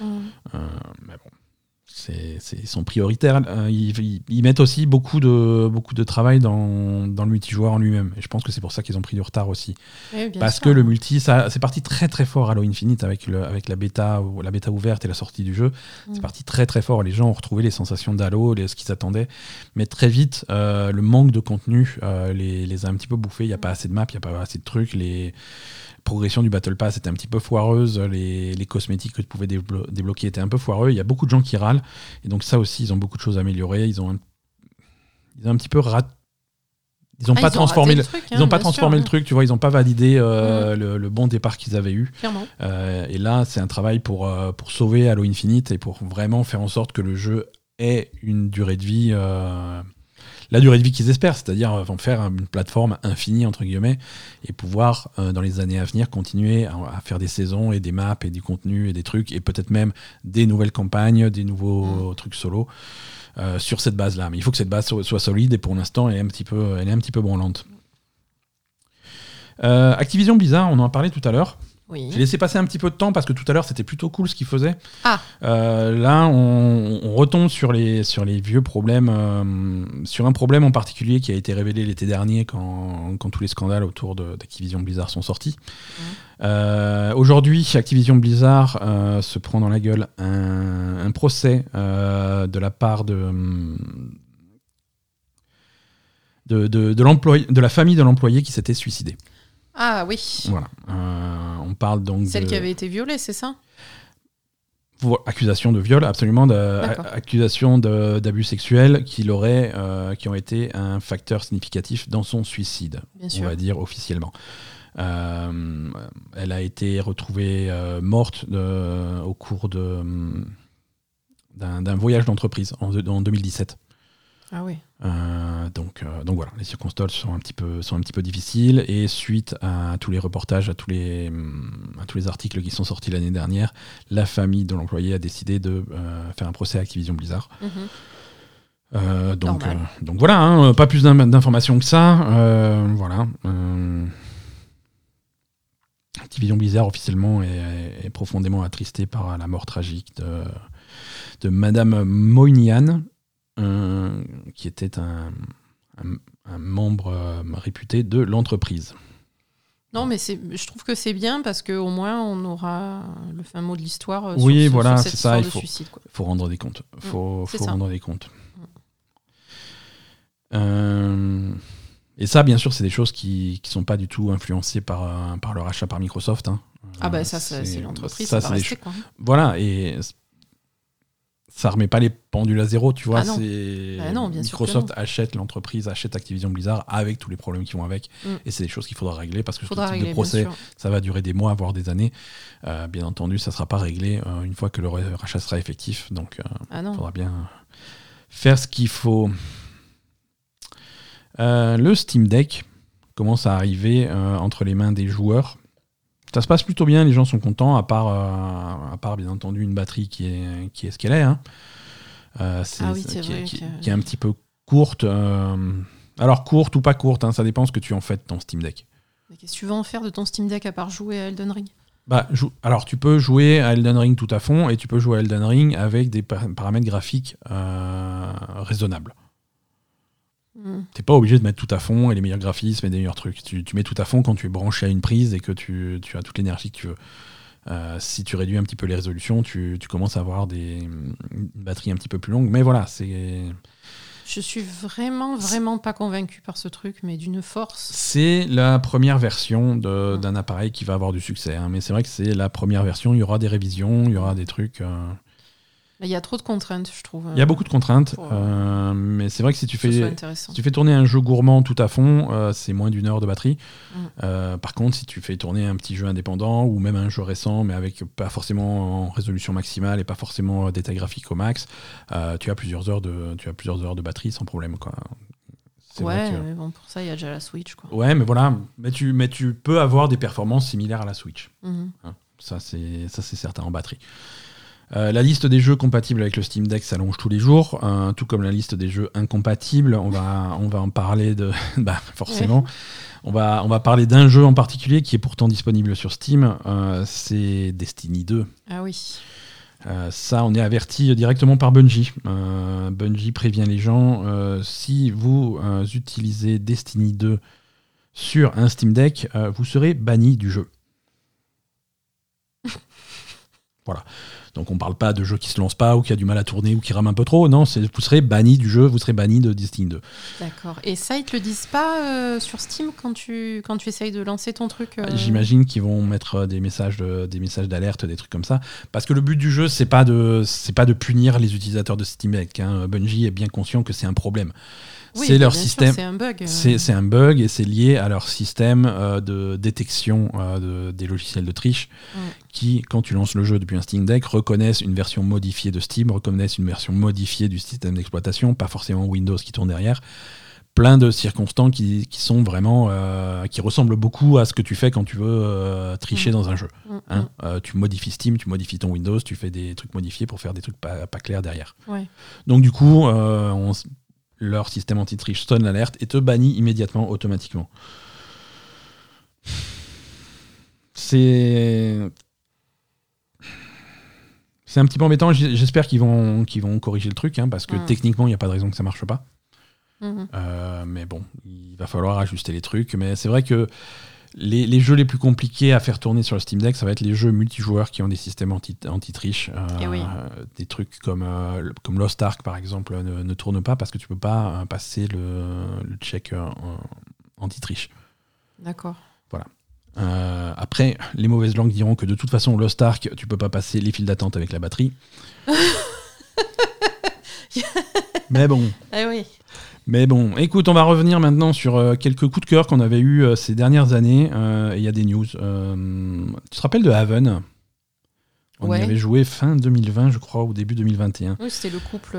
Mhm. Euh, mais bon, c'est, ils sont prioritaires. Euh, ils, ils- ils mettent aussi beaucoup de, beaucoup de travail dans, dans le multijoueur en lui-même. Et je pense que c'est pour ça qu'ils ont pris du retard aussi. Parce sûr. que le multi, ça, c'est parti très très fort Halo Infinite avec, le, avec la, bêta, la bêta ouverte et la sortie du jeu. C'est Mm. parti très très fort. Les gens ont retrouvé les sensations d'Halo, les- ce qu'ils attendaient. Mais très vite, euh, le manque de contenu euh, les, les a un petit peu bouffés. Il n'y a pas assez de maps, il n'y a pas assez de trucs. Les progressions du Battle Pass étaient un petit peu foireuses. Les, les cosmétiques que tu pouvais déblo- débloquer étaient un peu foireux. Il y a beaucoup de gens qui râlent. Et donc ça aussi, ils ont beaucoup de choses à améliorer. Ils ont un, ils ont un petit peu rat... Ils n'ont Ah, pas ils ont transformé raté le, truc, ils hein, n'ont pas transformé sûr, le truc, tu vois, ils n'ont pas validé euh, le, le bon départ qu'ils avaient eu. Clairement. Euh, et là, c'est un travail pour, euh, pour sauver Halo Infinite et pour vraiment faire en sorte que le jeu ait une durée de vie, euh, la durée de vie qu'ils espèrent, c'est-à-dire euh, vont faire une plateforme infinie, entre guillemets, et pouvoir, euh, dans les années à venir, continuer à, à faire des saisons et des maps et du contenu et des trucs, et peut-être même des nouvelles campagnes, des nouveaux trucs solo. euh, sur cette base-là, mais il faut que cette base soit, soit solide et pour l'instant elle est un petit peu, elle est un petit peu branlante. Euh, Activision Blizzard, on en a parlé tout à l'heure. Oui. J'ai laissé passer un petit peu de temps parce que tout à l'heure c'était plutôt cool ce qu'ils faisaient. Ah. Euh, là, on, on retombe sur les, sur les vieux problèmes, euh, sur un problème en particulier qui a été révélé l'été dernier quand, quand tous les scandales autour d'Activision Blizzard sont sortis. Euh, Aujourd'hui, Activision Blizzard euh, se prend dans la gueule un, un procès de la part de. hum, De, de, de, l'employé- de la famille de l'employé qui s'était suicidé. Ah oui. Voilà. Euh, on parle donc Celle de... qui avait été violée, c'est ça? Accusation de viol, absolument, de- accusation d'abus sexuels qui, euh, qui ont été un facteur significatif dans son suicide, Bien on sûr. va dire officiellement. Euh, elle a été retrouvée euh, morte de- au cours hum, d'un, voyage d'entreprise en, en 2017. Ah oui. Euh, donc, euh, donc voilà, les circonstances sont un petit peu sont un petit peu difficiles et suite à tous les reportages, à tous les hum, à tous les articles qui sont sortis l'année dernière, la famille de l'employé a décidé de euh, faire un procès à Activision Blizzard. Mhm. Donc, donc voilà, hein, pas plus d'in- d'informations que ça. voilà. Activision Blizzard officiellement est, est profondément attristé par la mort tragique de, de Madame Moynihan, qui était un, un- un membre euh, réputé de l'entreprise. Non, mais je trouve que c'est bien parce qu'au moins on aura le fin mot de l'histoire. euh, Oui, sur voilà, c'est ça, il faut- suicide. Rendre des comptes. Il faut, faut rendre des comptes. Euh, et ça, bien sûr, c'est des choses qui ne sont pas du tout influencées par, par le rachat par Microsoft. hein. Ah bah ça, c'est, l'entreprise, ça, ça, c'est. Voilà, et ça remet pas les pendules à zéro, tu vois. Ah non. Ah non, bien sûr Microsoft achète l'entreprise, achète Activision Blizzard avec tous les problèmes qui vont avec. Mm. Et c'est des choses qu'il faudra régler parce que Faudra ce type régler, de procès, sûr. ça va durer des mois, voire des années. Euh, bien entendu, ça sera pas réglé euh, une fois que le rachat sera effectif. Donc, il Ah non. faudra bien faire ce qu'il faut. Euh, le Steam Deck commence à arriver euh, entre les mains des joueurs. Ça se passe plutôt bien, les gens sont contents, à part, euh, à part bien entendu une batterie qui est, qui est ce qu'elle est. Hein. Ah oui, qui, c'est vrai qui- que- qui est un petit peu courte. alors courte ou pas courte, hein, ça dépend ce que tu en fais de ton Steam Deck. Qu'est-ce que tu veux en faire de ton Steam Deck à part jouer à Elden Ring? Bah, alors tu peux jouer à Elden Ring tout à fond et tu peux jouer à Elden Ring avec des par- paramètres graphiques euh, raisonnables. Hmm. T'es pas obligé de mettre tout à fond et les meilleurs graphismes et les meilleurs trucs. Tu, tu mets tout à fond quand tu es branché à une prise et que tu, tu as toute l'énergie que tu veux. Euh, si tu réduis un petit peu les résolutions, tu, tu commences à avoir des, une batterie un petit peu plus longue. Mais voilà, c'est Je suis vraiment, vraiment pas convaincu par ce truc, mais d'une force. c'est la première version de- Mm. d'un appareil qui va avoir du succès. hein. Mais c'est vrai que c'est la première version. Il y aura des révisions, il y aura des trucs. euh, Il y a trop de contraintes, je trouve. Il y a beaucoup de contraintes, pour, euh, mais c'est vrai que si tu fais. Si tu fais tourner un jeu gourmand tout à fond, euh, c'est moins d'une heure de batterie. Mm. Euh, par contre, si tu fais tourner un petit jeu indépendant ou même un jeu récent, mais avec pas forcément en résolution maximale et pas forcément détail graphique au max, tu as plusieurs heures de tu as plusieurs heures de batterie sans problème quoi. Ouais, que- mais bon, pour ça, il y a déjà la Switch, quoi. Ouais, mais voilà, mais tu mais tu peux avoir des performances similaires à la Switch. Ça, c'est ça, c'est certain en batterie. Euh, la liste des jeux compatibles avec le Steam Deck s'allonge tous les jours, euh, tout comme la liste des jeux incompatibles. On va, on va en parler de. bah, forcément. On va, on va parler d'un jeu en particulier qui est pourtant disponible sur Steam. euh, c'est Destiny 2. Ah oui. Euh, ça, on est averti directement par Bungie. Bungie prévient les gens si vous utilisez Destiny 2 sur un Steam Deck, vous serez banni du jeu. voilà. Donc on parle pas de jeu qui se lance pas ou qui a du mal à tourner ou qui rame un peu trop. Non, vous serez banni du jeu, vous serez banni de Destiny 2. D'accord. Et ça, ils te le disent pas euh, sur Steam quand tu, quand tu essayes de lancer ton truc euh, J'imagine qu'ils vont mettre euh, des messages de- des messages d'alerte, des trucs comme ça, parce que le but du jeu c'est pas de c'est pas de punir les utilisateurs de Steam Deck. hein. Bungie est bien conscient que c'est un problème. Oui, c'est leur système. c'est un bug. euh. C'est un bug et c'est lié à leur système euh, de détection euh, de- des logiciels de triche Mm. qui, quand tu lances le jeu depuis un Steam Deck, reconnaissent une version modifiée de Steam, reconnaissent une version modifiée du système d'exploitation, pas forcément Windows qui tourne derrière. Plein de circonstances qui, qui sont vraiment. euh, qui ressemblent beaucoup à ce que tu fais quand tu veux tricher Mm. dans un jeu. Mm, hein. Tu modifies Steam, tu modifies ton Windows, tu fais des trucs modifiés pour faire des trucs pas, pas clairs derrière. Ouais. Donc du coup, on leur système anti-triche sonne l'alerte et te bannit immédiatement, automatiquement. C'est... C'est un petit peu embêtant, j'espère qu'ils vont, qu'ils vont corriger le truc, hein, parce que Mm. techniquement, il n'y a pas de raison que ça marche pas. Mhm. Euh, mais bon, il va falloir ajuster les trucs. Mais c'est vrai que les, les jeux les plus compliqués à faire tourner sur le Steam Deck, ça va être les jeux multijoueurs qui ont des systèmes anti- anti-triche. Euh, Eh oui. Des trucs comme, euh, comme Lost Ark, par exemple, ne, ne tournent pas parce que tu peux pas euh, passer le, le check anti-triche. D'accord. Euh, après, les mauvaises langues diront que de toute façon, Lost Ark, tu peux pas passer les files d'attente avec la batterie. mais bon, Eh oui. Mais bon, écoute, on va revenir maintenant sur euh, quelques coups de cœur qu'on avait eus euh, ces dernières années. euh, Il y a des news. Tu te rappelles de Haven? On Ouais. y avait joué fin 2020, je crois, ou début 2021. Oui, c'était le couple.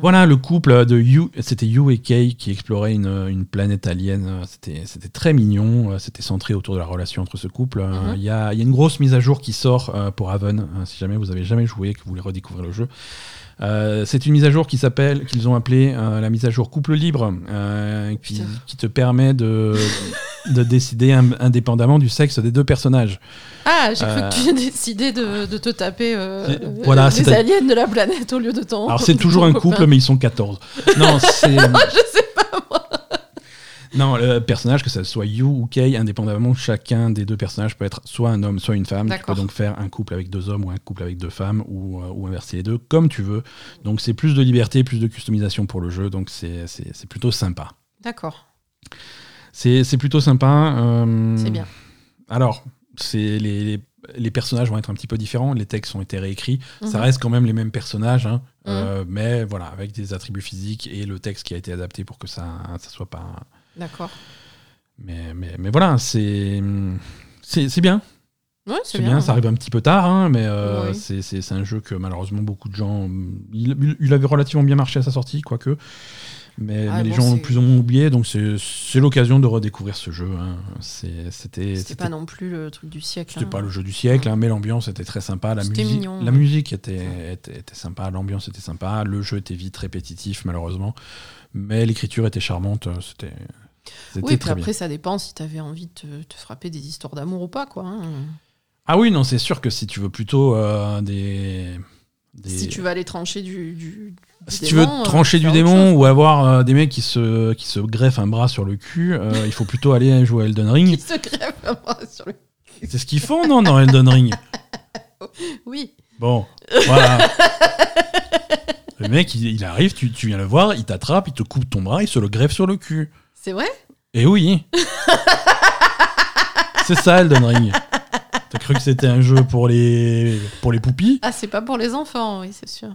Voilà, le couple de You, c'était You et Kay qui explorait une, une planète alien. C'était très mignon. C'était centré autour de la relation entre ce couple. Mhm. Il y, a, y a une grosse mise à jour qui sort pour Haven. euh, si jamais vous avez jamais joué et que vous voulez redécouvrir le jeu. Euh, c'est une mise à jour qui s'appelle, qu'ils ont appelée euh, la mise à jour couple libre, euh, qui, te permet de, de décider im- indépendamment du sexe des deux personnages. Ah, j'ai cru que tu as décidé de, de te taper voilà, les c'est- aliens de la planète au lieu de ton. Alors c'est toujours un couple, mais ils sont 14. Non, c'est Je sais pas, moi. Non le personnage que ça soit You ou Kay, indépendamment, chacun des deux personnages peut être soit un homme, soit une femme. Tu peux donc faire un couple avec deux hommes ou un couple avec deux femmes ou, euh, ou inverser les deux comme tu veux. Donc c'est plus de liberté, plus de customisation pour le jeu. Donc c'est plutôt sympa. D'accord, C'est plutôt sympa. euh, c'est bien. Alors, c'est les, les, les personnages vont être un petit peu différents, les textes ont été réécrits. Ça Mhm. reste quand même les mêmes personnages, hein, euh, mais voilà, avec des attributs physiques et le texte qui a été adapté pour que ça ça soit pas. D'accord. Mais, mais, mais voilà, c'est bien. Ouais, C'est bien, ça arrive un petit peu tard, hein, mais euh, Oui. c'est- un jeu que malheureusement beaucoup de gens. Il, avait relativement bien marché à sa sortie, quoique. Mais, Ah, mais les gens ont c'est- plus ou moins oublié, donc c'est l'occasion de redécouvrir ce jeu. hein. C'était pas non plus le truc du siècle. c'était hein. pas le jeu du siècle, hein, mais l'ambiance était très sympa. La musique, mignon, la musique était, était, était sympa, l'ambiance était sympa, le jeu était vite répétitif malheureusement, mais l'écriture était charmante. euh, C'était c'était Oui, puis bien. après, ça dépend si t'avais envie de te, te frapper des histoires d'amour ou pas, quoi. hein. Ah oui, non, c'est sûr que si tu veux plutôt euh, des, des- Si tu vas aller trancher du. du, du Si tu veux euh, trancher du démon ou avoir euh, des mecs qui se, qui se greffent un bras sur le cul, il faut plutôt aller jouer à Elden Qui Ring. se crève un bras sur le. C'est ce qu'ils font, non, dans Elden Ring Oui. Bon, voilà. le mec, il, il arrive, tu, tu viens le voir, il t'attrape, il te coupe ton bras, il se le greffe sur le cul. C'est vrai? Et oui C'est ça, Elden Ring. T'as cru que c'était un jeu pour les, pour les poupis Ah, c'est pas pour les enfants, oui, c'est sûr.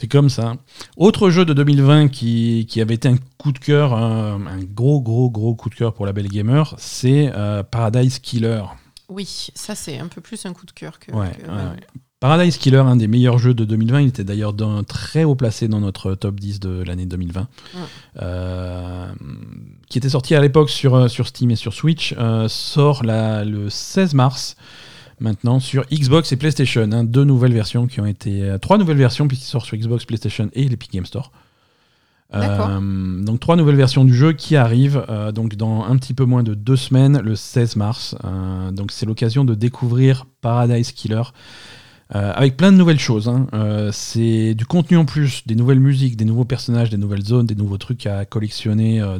C'est comme ça. Autre jeu de 2020 qui, qui avait été un coup de cœur, un, un gros, gros, gros coup de cœur pour la belle gamer, c'est euh, Paradise Killer. Oui, ça, c'est un peu plus un coup de cœur que. Ouais, que- ouais, ouais. Paradise Killer, un des meilleurs jeux de 2020, il était d'ailleurs très haut placé dans notre top 10 de l'année 2020, Ouais. Euh, qui était sorti à l'époque sur, euh, sur Steam et sur Switch, euh, sort la- le 16 mars maintenant sur Xbox et PlayStation. hein, deux nouvelles versions qui ont été... euh, trois nouvelles versions puisqu'il sort sur Xbox, PlayStation et l'Epic Game Store. Euh, donc trois nouvelles versions du jeu qui arrivent euh, donc dans un petit peu moins de deux semaines, le 16 mars. Euh, donc c'est l'occasion de découvrir Paradise Killer. Euh, avec plein de nouvelles choses. hein. Euh, c'est du contenu en plus, des nouvelles musiques, des nouveaux personnages, des nouvelles zones, des nouveaux trucs à collectionner, euh,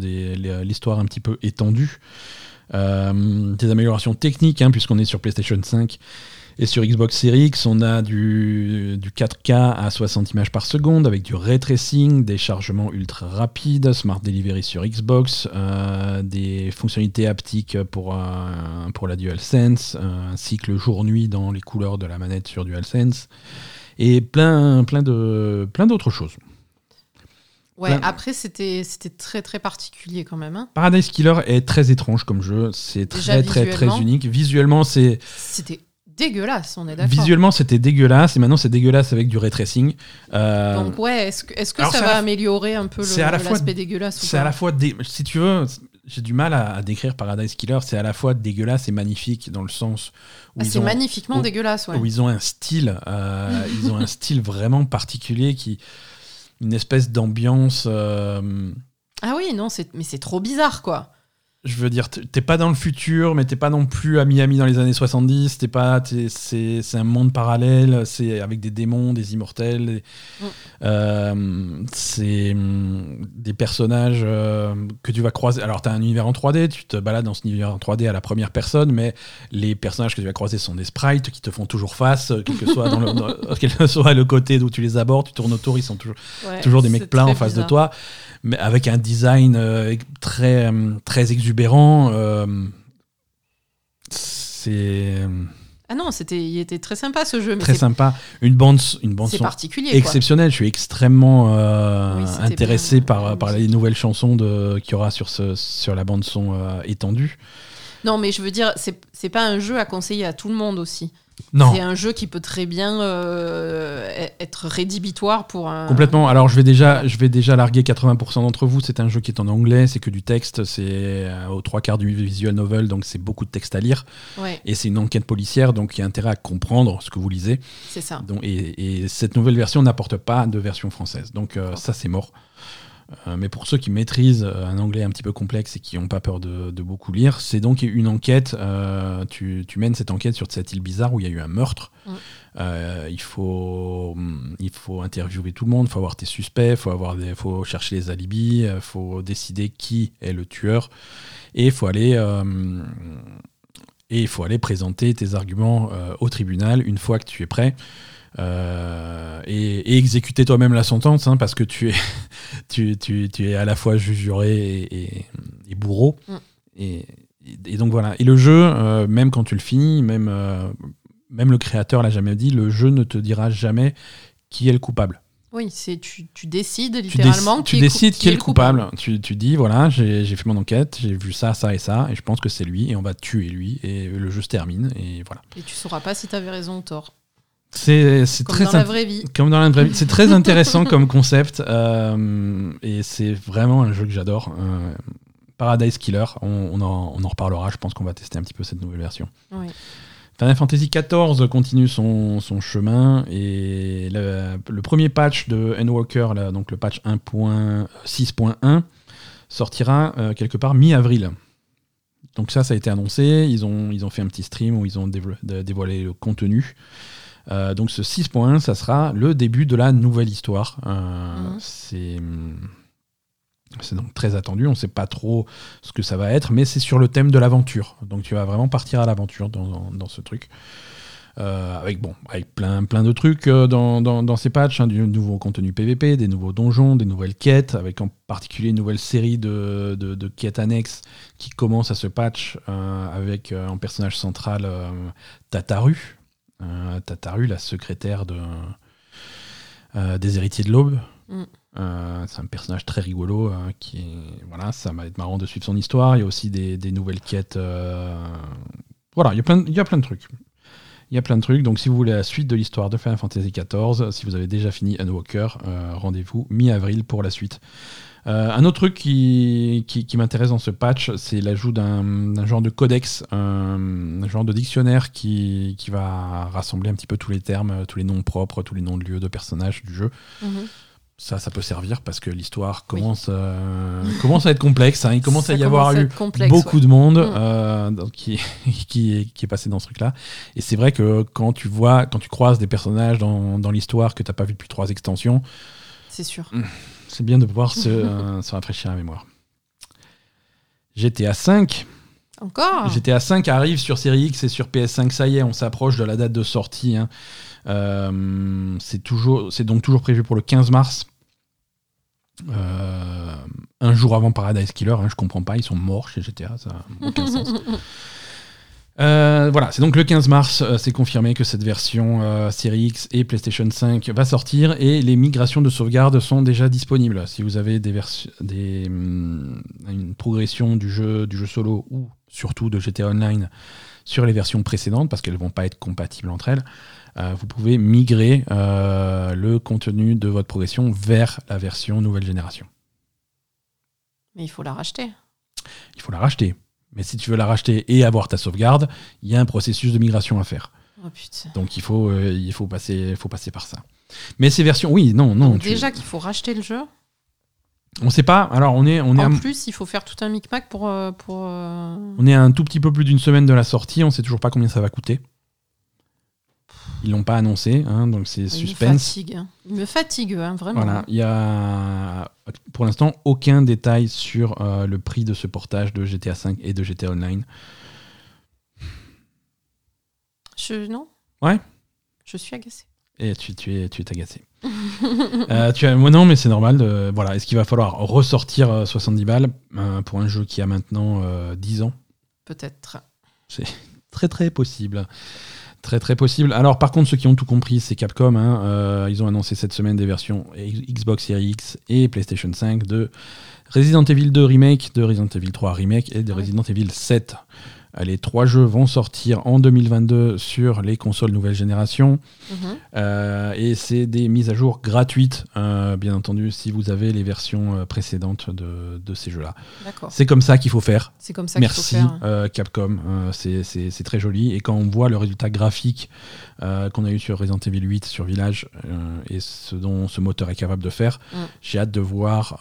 l'histoire un petit peu étendue. Des améliorations techniques, hein, puisqu'on est sur PlayStation 5 et sur Xbox Series X, on a du, du 4K à 60 images par seconde avec du ray tracing, des chargements ultra rapides, Smart Delivery sur Xbox, euh, des fonctionnalités haptiques pour, euh, pour la DualSense, euh, ainsi que le jour-nuit dans les couleurs de la manette sur DualSense, et plein, plein de plein d'autres choses. Ouais, après, c'était c'était très, très particulier quand même. hein. Paradise Killer est très étrange comme jeu, c'est Déjà, très très très unique. Visuellement, c'est C'était dégueulasse, on est d'accord. visuellement c'était dégueulasse et maintenant c'est dégueulasse avec du ray tracing. Euh, Donc, ouais, est-ce que, est-ce que ça va la- améliorer un peu l'aspect dégueulasse C'est à la fois, dé- si tu veux, j'ai du mal à, à décrire Paradise Killer. C'est à la fois dégueulasse et magnifique dans le sens où, Ah, C'est magnifiquement où- dégueulasse, ouais. où ils ont un style, euh, ils ont un style vraiment particulier qui, une espèce d'ambiance. euh, Ah oui, non, mais c'est trop bizarre, quoi. Je veux dire, t'es pas dans le futur, mais t'es pas non plus à Miami dans les années 70. T'es pas, c'est, un monde parallèle, c'est avec des démons, des immortels. et- Mm. euh, c'est hum, des personnages euh, que tu vas croiser. Alors, t'as un univers en 3D, tu te balades dans ce univers en 3D à la première personne, mais les personnages que tu vas croiser sont des sprites qui te font toujours face, euh, quel que soit, dans le, dans- quel que soit le côté d'où tu les abordes, tu tournes autour, ils sont toujours Ouais, toujours des mecs plats en face de toi, mais avec un design euh, très, euh, très exubérant. euh, c'est Ah non, c'était, il était très sympa ce jeu, mais très sympa. Une bande, une bande son quoi. exceptionnelle. Je suis extrêmement euh, Oui, intéressé bien, par, bien par les nouvelles chansons de- qu'il y aura sur, ce, sur la bande son étendue. Non, mais je veux dire, c'est, c'est pas un jeu à conseiller à tout le monde aussi. C'est un jeu qui peut très bien euh, e- être rédhibitoire pour un. Complètement. Alors je vais déjà, je vais déjà larguer 80% d'entre vous. C'est un jeu qui est en anglais, c'est que du texte, c'est euh, aux trois quarts du visual novel, donc c'est beaucoup de texte à lire. Ouais, Et c'est une enquête policière, donc il y a intérêt à comprendre ce que vous lisez. c'est ça. Donc, et, et cette nouvelle version n'apporte pas de version française. Donc euh, ça, c'est mort. Euh, mais pour ceux qui maîtrisent euh, un anglais un petit peu complexe et qui n'ont pas peur de, de beaucoup lire, c'est donc une enquête. euh, tu, tu mènes cette enquête sur cette île bizarre où il y a eu un meurtre. Mm. Euh, il, faut, il faut interviewer tout le monde, il faut avoir tes suspects, il faut, avoir des- faut chercher les alibis, il faut décider qui est le tueur. Et il faut aller... et il faut aller présenter tes arguments euh, au tribunal une fois que tu es prêt. Euh, et, et exécuter toi-même la sentence, hein, parce que tu es, tu, tu- tu es à la fois juge juré et, et- et bourreau. Mm. Et, donc voilà. Et le jeu, euh, même quand tu le finis, même, euh, même le créateur l'a jamais dit, le jeu ne te dira jamais qui est le coupable. Oui, c'est tu, tu décides Tu, littéralement. déc- tu qui est cou- décides qui est le le coupable. Tu, tu dis, voilà, j'ai j'ai fait mon enquête, j'ai vu ça, ça et ça, et je pense que c'est lui, et on va tuer lui, et le jeu se termine, et voilà. Et tu sauras pas si t'avais raison ou tort. C'est très dans la int- vraie vie. Comme dans la vraie vie. C'est très intéressant comme concept euh, et c'est vraiment un jeu que j'adore. Euh, Paradise Killer, on, on en, on en reparlera. Je pense qu'on va tester un petit peu cette nouvelle version. Oui. Final Fantasy XIV continue son, son chemin et le, le premier patch de Endwalker, là, donc le patch 1.6.1, sortira euh, quelque part mi-avril. Donc ça, ça a été annoncé. Ils ont, ils ont fait un petit stream où ils ont dévo- dé- dévoilé le contenu. Euh, donc ce 6.1, ça sera le début de la nouvelle histoire. Euh, Mhm. C'est c'est donc très attendu. On ne sait pas trop ce que ça va être, mais c'est sur le thème de l'aventure. Donc tu vas vraiment partir à l'aventure dans, dans- dans ce truc. Euh, avec bon, avec plein, plein de trucs dans, dans- dans ces patchs, hein, du nouveau contenu PVP, des nouveaux donjons, des nouvelles quêtes, avec en particulier une nouvelle série de, de- de quêtes annexes qui commence à ce patch euh, avec euh, en personnage central Tataru. Euh, Tataru, la secrétaire de, euh, des héritiers de l'aube. Mm. Euh, c'est un personnage très rigolo euh, qui est, voilà, ça va être marrant de suivre son histoire. Il y a aussi des, des nouvelles quêtes. euh, Voilà, il y a plein, il y a plein de trucs. Il y a plein de trucs. Donc, si vous voulez la suite de l'histoire de Final Fantasy XIV, si vous avez déjà fini Endwalker, rendez-vous mi-avril pour la suite. Euh, un autre truc qui, qui, qui m'intéresse dans ce patch, c'est l'ajout d'un genre de codex, un, un genre de dictionnaire qui, qui va rassembler un petit peu tous les termes, euh, tous les noms propres, tous les noms de lieux, de personnages du jeu. Mhm. Ça, ça peut servir parce que l'histoire commence, euh, commence à être complexe. hein. Il commence Ça à y avoir à eu complexe, beaucoup ouais. de monde euh, qui, qui, est, qui est passé dans ce truc-là. Et c'est vrai que quand tu vois, quand tu croises des personnages dans, dans l'histoire que tu n'as pas vu depuis trois extensions, C'est sûr. C'est bien de pouvoir se, euh, se rafraîchir la mémoire. GTA 5. Encore GTA 5 arrive sur Série X et sur PS5, ça y est, on s'approche de la date de sortie. hein. Euh, c'est toujours, c'est donc toujours prévu pour le 15 mars. Euh, un jour avant Paradise Killer, hein, je comprends pas, ils sont morts chez GTA, ça n'a aucun sens. Euh, voilà, c'est donc le 15 mars, euh, c'est confirmé que cette version euh, Série X et PlayStation 5 va sortir et les migrations de sauvegarde sont déjà disponibles. Si vous avez des versions, des, hum, une progression du jeu, du jeu solo ou surtout de GTA Online sur les versions précédentes, parce qu'elles vont pas être compatibles entre elles, euh, vous pouvez migrer le contenu de votre progression vers la version nouvelle génération. Mais il faut la racheter. Il faut la racheter. Mais si tu veux la racheter et avoir ta sauvegarde, il y a un processus de migration à faire. Oh. Donc il faut, euh, il faut, passer, il faut passer par ça. Mais ces versions, oui, non, non. Donc tu- déjà qu'il faut racheter le jeu. On sait pas. Alors on est, on est, en plus, il faut faire tout un micmac pour. euh, pour euh, on est à un tout petit peu plus d'une semaine de la sortie. On sait toujours pas combien ça va coûter. Ils l'ont pas annoncé, hein, donc c'est Il me suspense. fatigue. hein. Il me fatigue, hein, vraiment. Voilà, il y a pour l'instant aucun détail sur euh, le prix de ce portage de GTA 5 et de GTA Online. Je, non? Ouais. Je suis agacée. Et tu, tu es, tu es agacé. Euh, tu as, moi non, mais c'est normal. de- voilà, est-ce qu'il va falloir ressortir euh, 70 balles euh, pour un jeu qui a maintenant euh, 10 ans? Peut-être. Très très possible. Très très possible. Alors par contre, ceux qui ont tout compris, c'est Capcom. hein. Euh, ils ont annoncé cette semaine des versions Xbox Series X et PlayStation 5 de Resident Evil 2 Remake, de Resident Evil 3 Remake et de. Resident Evil 7. Les trois jeux vont sortir en 2022 sur les consoles nouvelle génération. Mhm. Euh, et c'est des mises à jour gratuites, euh, bien entendu, si vous avez les versions euh, précédentes de, de ces jeux-là. C'est comme ça qu'il faut faire. C'est comme ça qu'il faut Merci faire. euh, Capcom, c'est- très joli. Et quand on voit le résultat graphique qu'on a eu sur Resident Evil 8, sur Village, et ce dont ce moteur est capable de faire, Mm. j'ai hâte de voir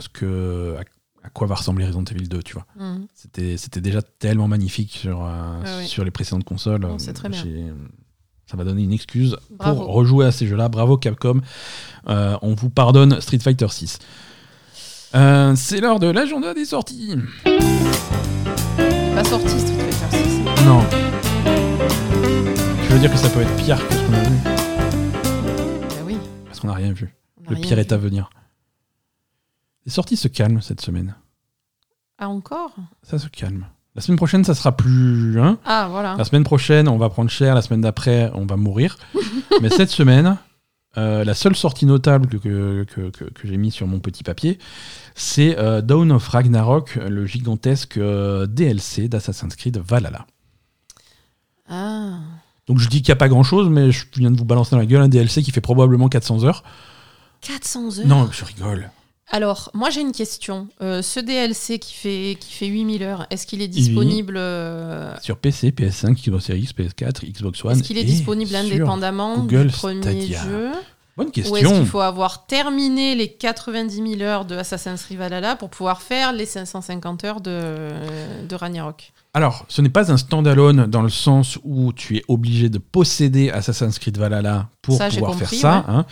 ce que, à, quoi va ressembler Resident Evil 2, tu vois. Mhm. C'était c'était déjà tellement magnifique sur, euh, Ah sur les précédentes consoles. C'est très bien. J'ai- Ça va donner une excuse Bravo. pour rejouer à ces jeux-là. Bravo Capcom. Euh, on vous pardonne Street Fighter 6. Euh, c'est l'heure de l'agenda des sorties. Pas sorti Street Fighter 6. Non. Tu veux dire que ça peut être pire que ce qu'on a vu Bah oui. Parce qu'on n'a rien vu. Le pire vu. est à venir. Les sorties se calment cette semaine. Ah, encore? Ça se calme. La semaine prochaine, ça sera plus. Hein? Ah, voilà. la semaine prochaine, on va prendre cher. La semaine d'après, on va mourir. Mais cette semaine, euh, la seule sortie notable que, que, que, que j'ai mis sur mon petit papier, c'est euh, Dawn of Ragnarok, le gigantesque euh, DLC d'Assassin's Creed Valhalla. Ah. Donc je dis qu'il n'y a pas grand chose, mais je viens de vous balancer dans la gueule un DLC qui fait probablement 400 heures. 400 heures? Non, je rigole. Alors, moi j'ai une question. Euh, ce DLC qui fait, qui fait 8000 heures, est-ce qu'il est disponible euh, Sur PC, PS5, Xbox Series X, PS4, Xbox One. Est-ce qu'il est et disponible indépendamment Google du premier Stadia. jeu Bonne Ou est-ce question. qu'il faut avoir terminé les 90 000 heures de Assassin's Creed Valhalla pour pouvoir faire les 550 heures de, de Ragnarok? Alors, ce n'est pas un standalone dans le sens où tu es obligé de posséder Assassin's Creed Valhalla pour Ça, pouvoir compris, faire ça. hein.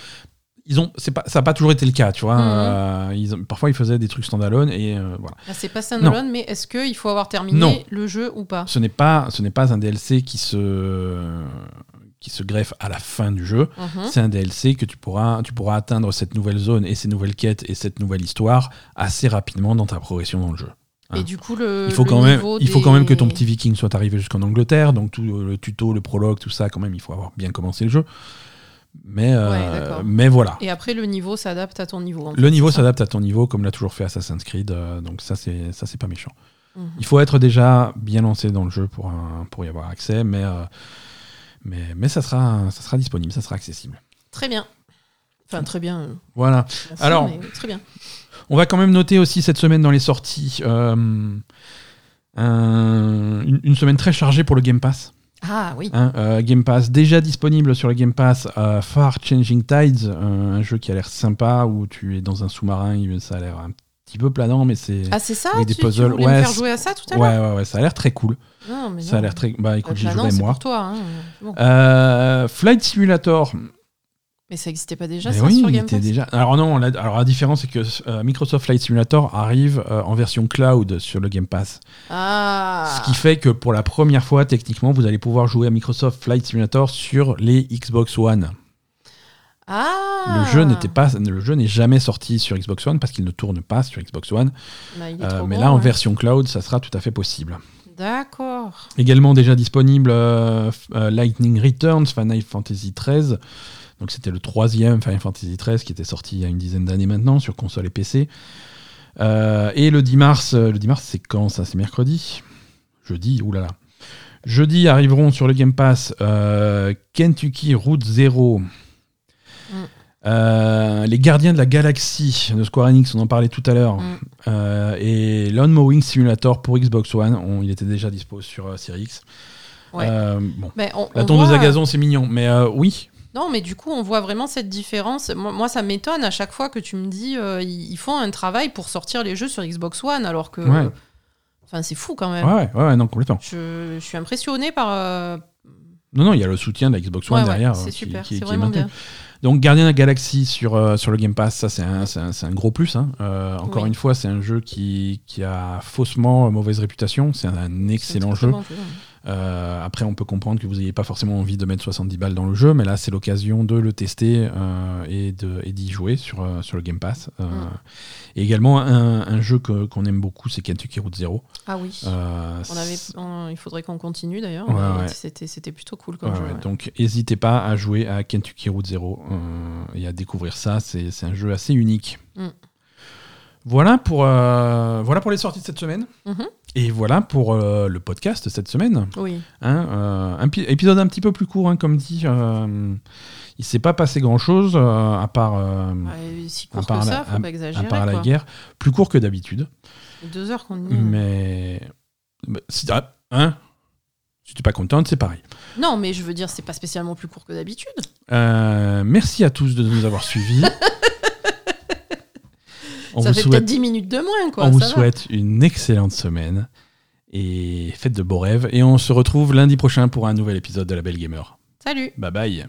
Ils ont, c'est pas, ça n'a pas toujours été le cas, tu vois. Mhm. Euh, ils ont- parfois, ils faisaient des trucs standalone et euh, voilà. Là, C'est pas standalone, mais est-ce qu'il faut avoir terminé Non. le jeu ou pas? Ce n'est pas, ce n'est pas un DLC qui se, qui se greffe à la fin du jeu. Mhm. C'est un DLC que tu pourras, tu pourras atteindre cette nouvelle zone et ces nouvelles quêtes et cette nouvelle histoire assez rapidement dans ta progression dans le jeu. Et du coup, le, Il faut, le quand même, il faut quand même que ton petit viking soit arrivé jusqu'en Angleterre, donc tout le tuto, le prologue, tout ça, quand même, il faut avoir bien commencé le jeu. Mais, euh, Ouais, mais voilà. Et après, le niveau s'adapte à ton niveau. en Le niveau s'adapte à ton niveau, comme l'a toujours fait Assassin's Creed, euh, donc ça, c'est ça c'est pas méchant. Mhm. Il faut être déjà bien lancé dans le jeu pour, un- pour y avoir accès, mais, euh, mais, mais ça, sera, ça sera disponible, ça sera accessible. Très bien. Enfin, très bien. Voilà. merci, Alors- mais très bien. On va quand même noter aussi cette semaine dans les sorties un- une, une semaine très chargée pour le Game Pass. Ah oui. Hein, euh, Game Pass déjà disponible sur le Game Pass euh, Far Changing Tides, euh, un jeu qui a l'air sympa où tu es dans un sous-marin, ça a l'air un petit peu planant, mais c'est Ah, c'est ça avec des tu, puzzles, ouais, me faire jouer à ça tout à ouais, l'heure ouais, ouais, ça a l'air très cool. Non, mais Ça a l'air très. Bah écoute, j'y Euh, bah jouerai moi. pour toi. hein. Bon. Flight Simulator. Mais ça n'existait pas déjà, ça, oui, sur Game Pass déjà. Alors non, la, alors la différence c'est que euh, Microsoft Flight Simulator arrive euh, en version cloud sur le Game Pass. Ah Ce qui fait que pour la première fois, techniquement, vous allez pouvoir jouer à Microsoft Flight Simulator sur les Xbox One. Ah Le jeu n'était pas, le jeu n'est jamais sorti sur Xbox One parce qu'il ne tourne pas sur Xbox One. Bah, Euh, mais bon, là, en version cloud, ça sera tout à fait possible. D'accord. Également déjà disponible euh, euh, Lightning Returns, Final Fantasy XIII. Donc c'était le troisième Final Fantasy XIII qui était sorti il y a une dizaine d'années maintenant sur console et PC. Euh, et le 10 mars, le 10 mars c'est quand ça? C'est mercredi? Jeudi, oulala. Jeudi arriveront sur le Game Pass Kentucky Route Zero. Mm. Euh, les Gardiens de la Galaxie de Square Enix, on en parlait tout à l'heure, Mm. Euh, et Lawn Mowing Simulator pour Xbox One, on- il était déjà dispo sur euh, Series X. Ouais. Euh, bon. Mais on, La on tondeuse voit- à gazon, c'est mignon, mais oui. Non, mais du coup, on voit vraiment cette différence. Moi, moi, ça m'étonne à chaque fois que tu me dis ils font un travail pour sortir les jeux sur Xbox One, alors que. Ouais. Enfin, c'est fou quand même. ouais, ouais, non, complètement. Je, je suis impressionné par. Non, non, il y a le soutien de la Xbox One ouais, derrière. c'est super, c'est vraiment bien. Donc, Gardien de la Galaxie sur, euh, sur le Game Pass, ça, c'est un, c'est un, c'est un gros plus. hein. Euh, encore Oui. une fois, c'est un jeu qui, qui a faussement mauvaise réputation. C'est un, excellent jeu. Euh, après, on peut comprendre que vous n'ayez pas forcément envie de mettre 70 balles dans le jeu, mais là, c'est l'occasion de le tester euh, et d'y jouer sur, euh, sur le Game Pass. Euh, Mm. Et également, un, un jeu qu'on aime beaucoup, c'est Kentucky Route Zero. Ah oui. On avait, on- il faudrait qu'on continue d'ailleurs. Ouais, mais ouais. C'était, plutôt cool comme Ouais, jeu. Donc, n'hésitez pas à jouer à Kentucky Route Zero et à découvrir ça. C'est un jeu assez unique. Mm. Voilà, pour, voilà pour les sorties de cette semaine. Mhm. Et voilà pour euh, le podcast cette semaine. Oui. Hein, euh, un pi- épisode un petit peu plus court, hein, comme dit. euh, il s'est pas passé grand chose à part, euh, Ouais, si à court part que la- ça, faut à- pas à exagérer. part la guerre. Plus court que d'habitude. Deux heures qu'on est. Mais. bah, si t'as- hein, si t'es pas contente, c'est pareil. Non, mais je veux dire, c'est pas spécialement plus court que d'habitude. Euh, merci à tous de nous avoir suivis. On ça vous fait souhaite peut-être 10 minutes de moins, quoi. on vous va. souhaite une excellente semaine et faites de beaux rêves. Et on se retrouve lundi prochain pour un nouvel épisode de La Belle Gamer. Salut Bye bye.